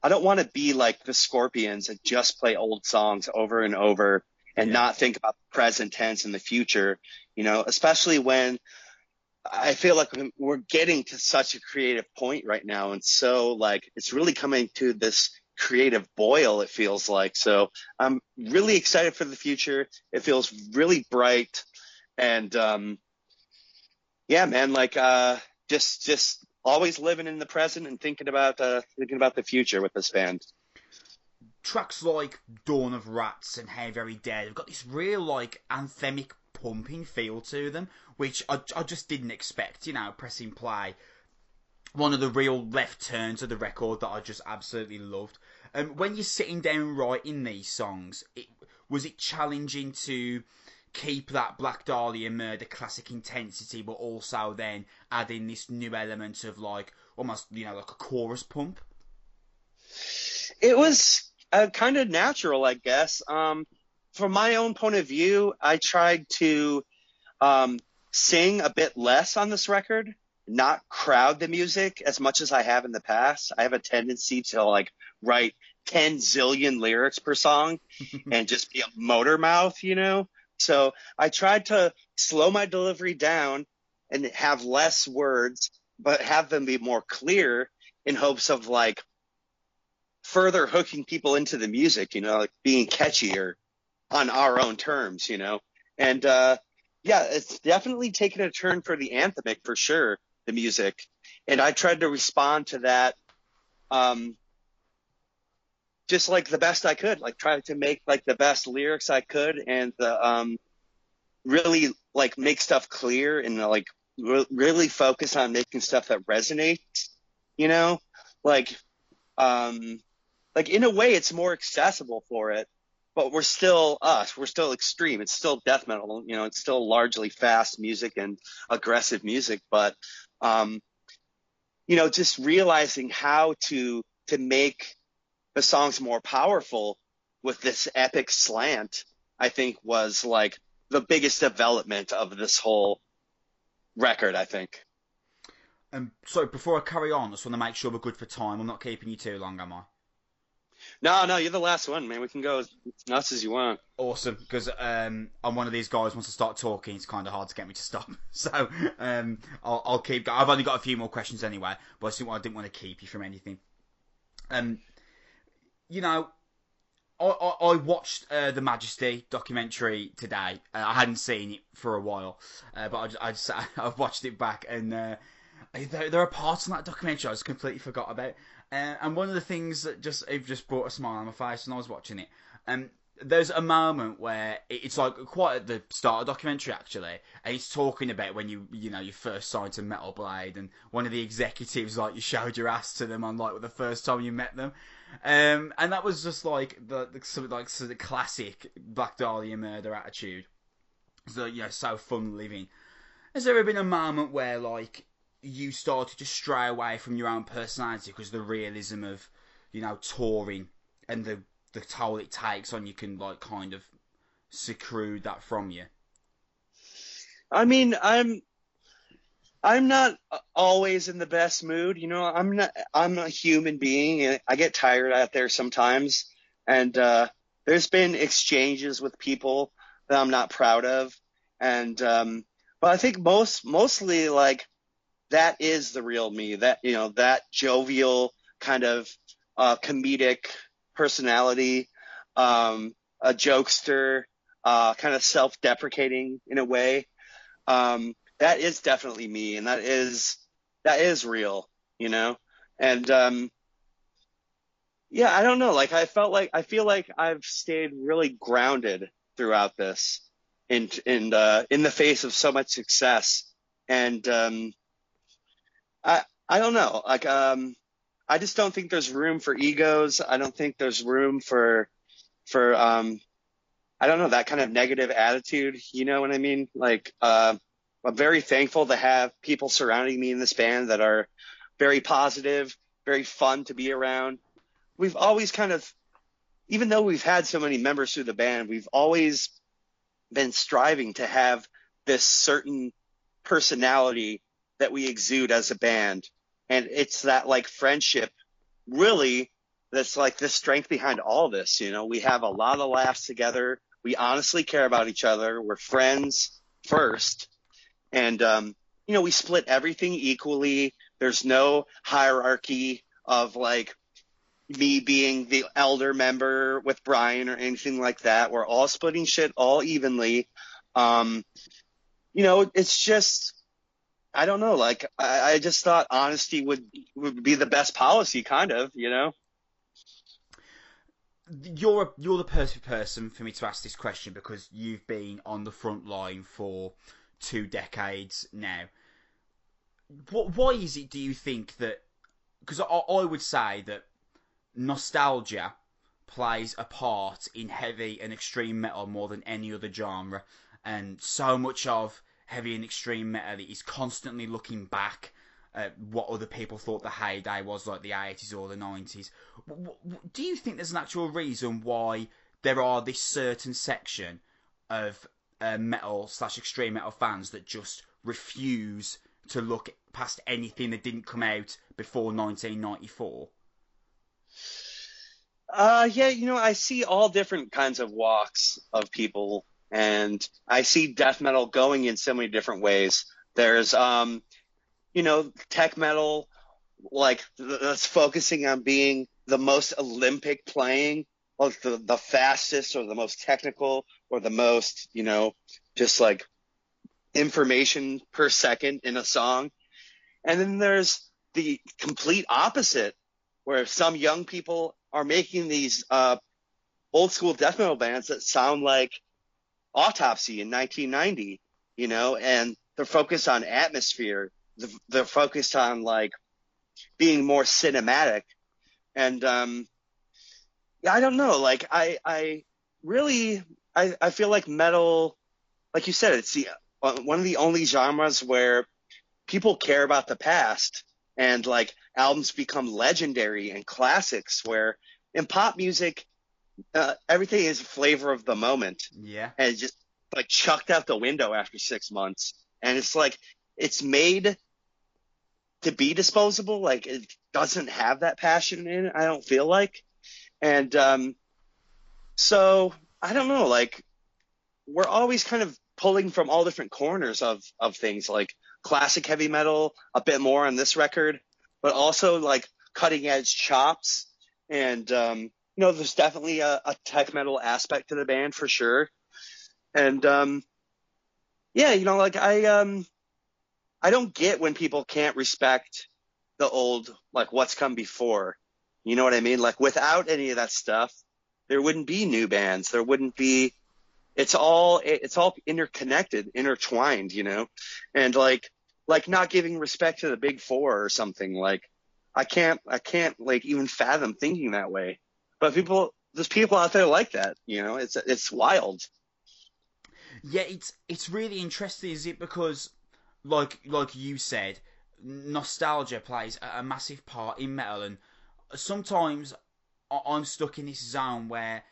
I don't want to be like the Scorpions and just play old songs over and over and yeah. not think about the present tense and the future. You know, especially when I feel like we're getting to such a creative point right now. And so like, it's really coming to this creative boil, it feels like. So I'm really excited for the future. It feels really bright. And, um, yeah, man, like, uh, just, just always living in the present and thinking about, uh, thinking about the future with this band. Tracks like Dawn of Rats and How Very Dead have got this real, like, anthemic pumping feel to them, which I, I just didn't expect, you know, pressing play. One of the real left turns of the record that I just absolutely loved. Um, when you're sitting down writing these songs, it, was it challenging to keep that Black Dahlia murder classic intensity, but also then add in this new element of like almost, you know, like a chorus pump? It was uh, kind of natural, I guess. Um, from my own point of view, I tried to um, sing a bit less on this record, not crowd the music as much as I have in the past. I have a tendency to like write 10 zillion lyrics per song *laughs* and just be a motor mouth, you know? So I tried to slow my delivery down and have less words, but have them be more clear in hopes of like further hooking people into the music, you know, like being catchier on our own terms, you know. And uh, yeah, it's definitely taken a turn for the anthemic for sure, the music. And I tried to respond to that um, just like the best I could, like try to make like the best lyrics I could and the um, really like make stuff clear and like re- really focus on making stuff that resonates, you know, like um, like in a way it's more accessible for it but we're still us. We're still extreme. It's still death metal. You know, it's still largely fast music and aggressive music. But, um, you know, just realizing how to to make the songs more powerful with this epic slant, I think was like the biggest development of this whole record, I think. Um, so before I carry on, I just want to make sure we're good for time. I'm not keeping you too long, am I? No, no, you're the last one, man. We can go as nuts as you want. Awesome, because um, I'm one of these guys. Once I start talking, it's kind of hard to get me to stop. *laughs* So um, I'll, I'll keep. I've only got a few more questions anyway, but I didn't, I didn't want to keep you from anything. Um, you know, I, I, I watched uh, the Majesty documentary today. Uh, I hadn't seen it for a while, uh, but I, I just, *laughs* I've watched it back, and uh, there, there, are parts in that documentary I just completely forgot about. Uh, and one of the things that just it just brought a smile on my face when I was watching it. Um, there's a moment where it's like quite at the start of the documentary actually, and he's talking about when you you know you first signed to Metal Blade, and one of the executives like you showed your ass to them on like the first time you met them, um, and that was just like the, the sort of like sort of classic Black Dahlia murder attitude. So you know, so fun living. Has there ever been a moment where like you started to stray away from your own personality because the realism of you know touring and the the toll it takes on you can like kind of seclude that from you? I mean, I'm I'm not always in the best mood. You know, I'm not, I'm a human being and I get tired out there sometimes. And, uh, there's been exchanges with people that I'm not proud of. And, um, but I think most, mostly like that is the real me that, you know, that jovial kind of, uh, comedic personality, um, a jokester, uh, kind of self-deprecating in a way. Um, that is definitely me and that is that is real you know? And um yeah i don't know like i felt like i feel like i've stayed really grounded throughout this in in uh in the face of so much success. And um i i don't know like um i just don't think there's room for egos. I don't think there's room for for um i don't know that kind of negative attitude you know what i mean? Like uh I'm very thankful to have people surrounding me in this band that are very positive, very fun to be around. We've always kind of, even though we've had so many members through the band, we've always been striving to have this certain personality that we exude as a band. And it's that like friendship really that's like the strength behind all this. You know, we have a lot of laughs together. We honestly care about each other. We're friends first and, um, you know, we split everything equally. There's no hierarchy of like me being the elder member with Brian or anything like that. We're all splitting shit all evenly. Um, you know, it's just, I don't know. Like, I, I just thought honesty would, would be the best policy, kind of, you know? You're you're the perfect person for me to ask this question because you've been on the front line for two decades now. What? Why is it? Do you think that? Because I, I would say that nostalgia plays a part in heavy and extreme metal more than any other genre, and so much of heavy and extreme metal is constantly looking back at what other people thought the heyday was, like the 80s or the 90s. Do you think there's an actual reason why there are this certain section of uh, metal slash extreme metal fans that just refuse to look past anything that didn't come out before 1994? Uh, yeah, you know, I see all different kinds of walks of people, and I see death metal going in so many different ways. There's, um, you know, tech metal, like that's focusing on being the most Olympic playing, like the, the fastest or the most technical or the most, you know, just like information per second in a song. And then there's the complete opposite where some young people are making these, uh, old school death metal bands that sound like autopsy in 1990, you know, and they're focused on atmosphere. They're focused on like being more cinematic. And, um, yeah, I don't know. Like I, I really I, I feel like metal, like you said, it's the uh, one of the only genres where people care about the past and like albums become legendary and classics. Where in pop music, uh, everything is flavor of the moment, Yeah. and just like chucked out the window after six months. And it's like it's made to be disposable. Like it doesn't have that passion in it. I don't feel like, and um, so I don't know. Like we're always kind of pulling from all different corners of of things, like classic heavy metal, a bit more on this record, but also like cutting edge chops. And um, you know, there's definitely a, a tech metal aspect to the band for sure. And um, yeah, you know, like I um, I don't get when people can't respect the old like what's come before. You know what I mean? Like without any of that stuff, there wouldn't be new bands. There wouldn't be. It's all it's all interconnected, intertwined. You know, and like like not giving respect to the big four or something. Like I can't I can't like even fathom thinking that way. But people, there's people out there like that. You know, it's it's wild. Yeah, it's it's really interesting, is it? Because, like like you said, nostalgia plays a, massive part in metal, and sometimes I'm stuck in this zone where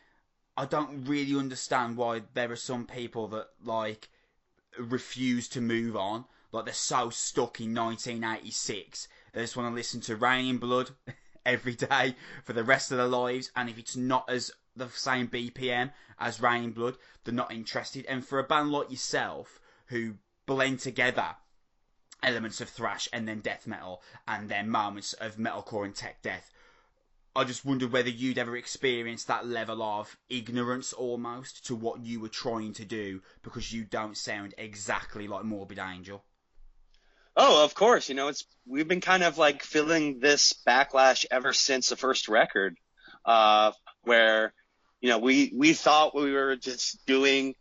I don't really understand why there are some people that like refuse to move on. Like they're so stuck in 1986. They just want to listen to Reign in Blood *laughs* every day for the rest of their lives. And if it's not as the same BPM as Reign in Blood, they're not interested. And for a band like yourself, who blend together elements of thrash and then death metal, and then moments of metalcore and tech death, I just wondered whether you'd ever experienced that level of ignorance almost to what you were trying to do because you don't sound exactly like Morbid Angel. Oh, of course. You know, it's we've been kind of like feeling this backlash ever since the first record, uh, where you know we we thought we were just doing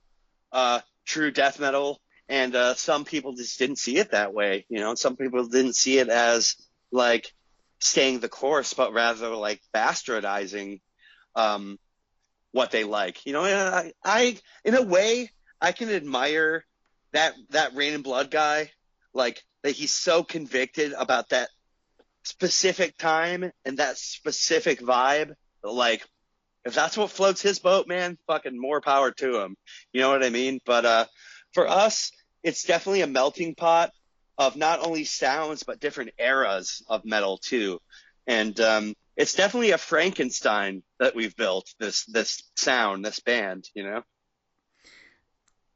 uh, true death metal, and uh, some people just didn't see it that way. You know, some people didn't see it as like staying the course, but rather like bastardizing um, what they like. You know, I, I in a way I can admire that that Reign and Blood guy, like that he's so convicted about that specific time and that specific vibe. Like, if that's what floats his boat, man, fucking more power to him. You know what I mean? But uh, for us, it's definitely a melting pot of not only sounds but different eras of metal too. And um, it's definitely a Frankenstein that we've built. This this sound, this band. You know.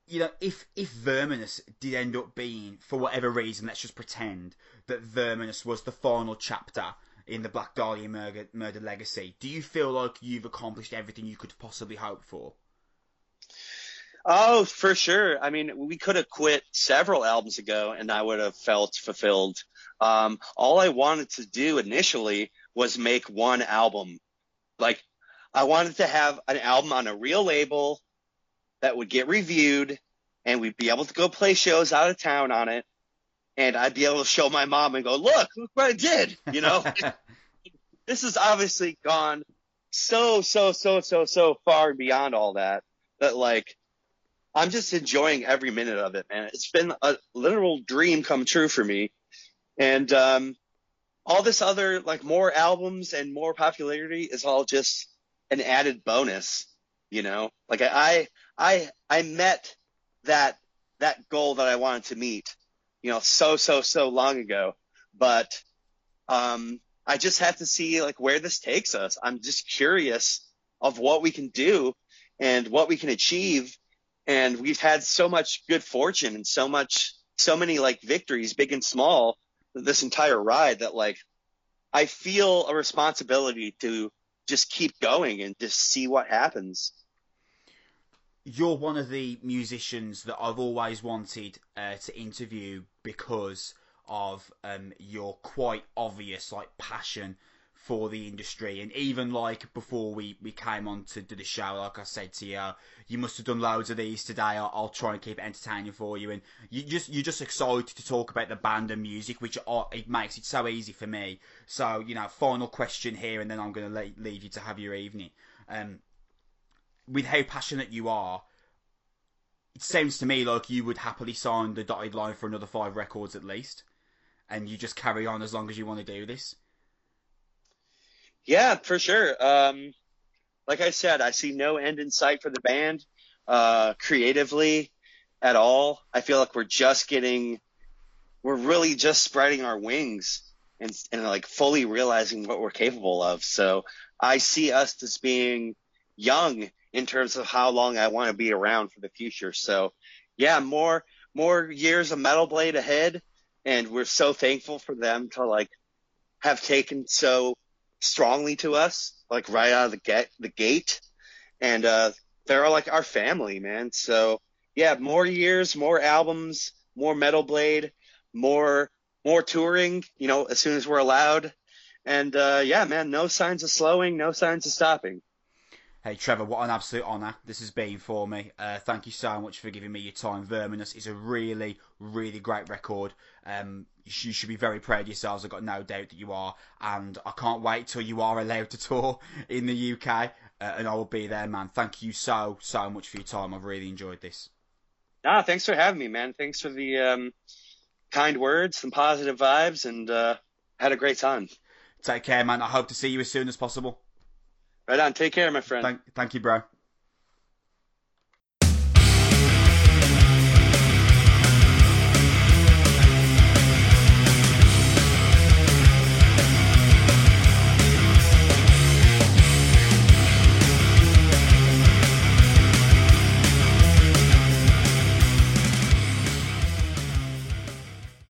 you know, if if Verminous did end up being, for whatever reason, let's just pretend that Verminous was the final chapter in the Black Dahlia murder, murder legacy, do you feel like you've accomplished everything you could possibly hope for? Oh, for sure. I mean, we could have quit several albums ago and I would have felt fulfilled. Um, all I wanted to do initially was make one album. Like, I wanted to have an album on a real label that would get reviewed and we'd be able to go play shows out of town on it. And I'd be able to show my mom and go, look, look what I did, you know? *laughs* this has obviously gone so, so, so, so, so far beyond all that that like, I'm just enjoying every minute of it, man. It's been a literal dream come true for me. And um, all this other, like more albums and more popularity is all just an added bonus, you know? Like I, I, I met that, that goal that I wanted to meet, you know, so, so, so long ago. But um, I just have to see like where this takes us. I'm just curious of what we can do and what we can achieve and we've had so much good fortune and so much so many like victories big and small this entire ride that like i feel a responsibility to just keep going and just see what happens. You're one of the musicians that I've always wanted uh, to interview because of um, your quite obvious like passion for the industry. And even like before we, we came on to do the show like I said to you you must have done loads of these today. I'll, I'll try and keep it entertaining for you. And you just you're just excited to talk about the band and music which uh, it makes it so easy for me. So you know final question here and then I'm going to leave you to have your evening. Um, with how passionate you are it sounds to me like you would happily sign the dotted line for another five records at least. And you just carry on as long as you want to do this Yeah, for sure. Um, like I said, I see no end in sight for the band, uh, creatively at all. I feel like we're just getting, we're really just spreading our wings and, and like fully realizing what we're capable of. So I see us as being young in terms of how long I want to be around for the future. So yeah, more, more years of Metal Blade ahead. And we're so thankful for them to like have taken so strongly to us, like right out of the get the gate. And uh, they're like our family, man. So yeah, more years, more albums, more Metal Blade, more more touring. You know, as soon as we're allowed. And uh, yeah, man, no signs of slowing, no signs of stopping. Hey Trevor, what an absolute honour this has been for me. Uh, thank you so much for giving me your time. Verminous is a really, really great record. Um, you should be very proud of yourselves. I've got no doubt that you are. And I can't wait till you are allowed to tour *laughs* in the UK. Uh, and I will be there, man. Thank you so, so much for your time. I've really enjoyed this. Ah, thanks for having me, man. Thanks for the um, kind words and positive vibes, and uh, had a great time. Take care, man. I hope to see you as soon as possible. Right on. Take care, my friend. Thank, thank you, bro.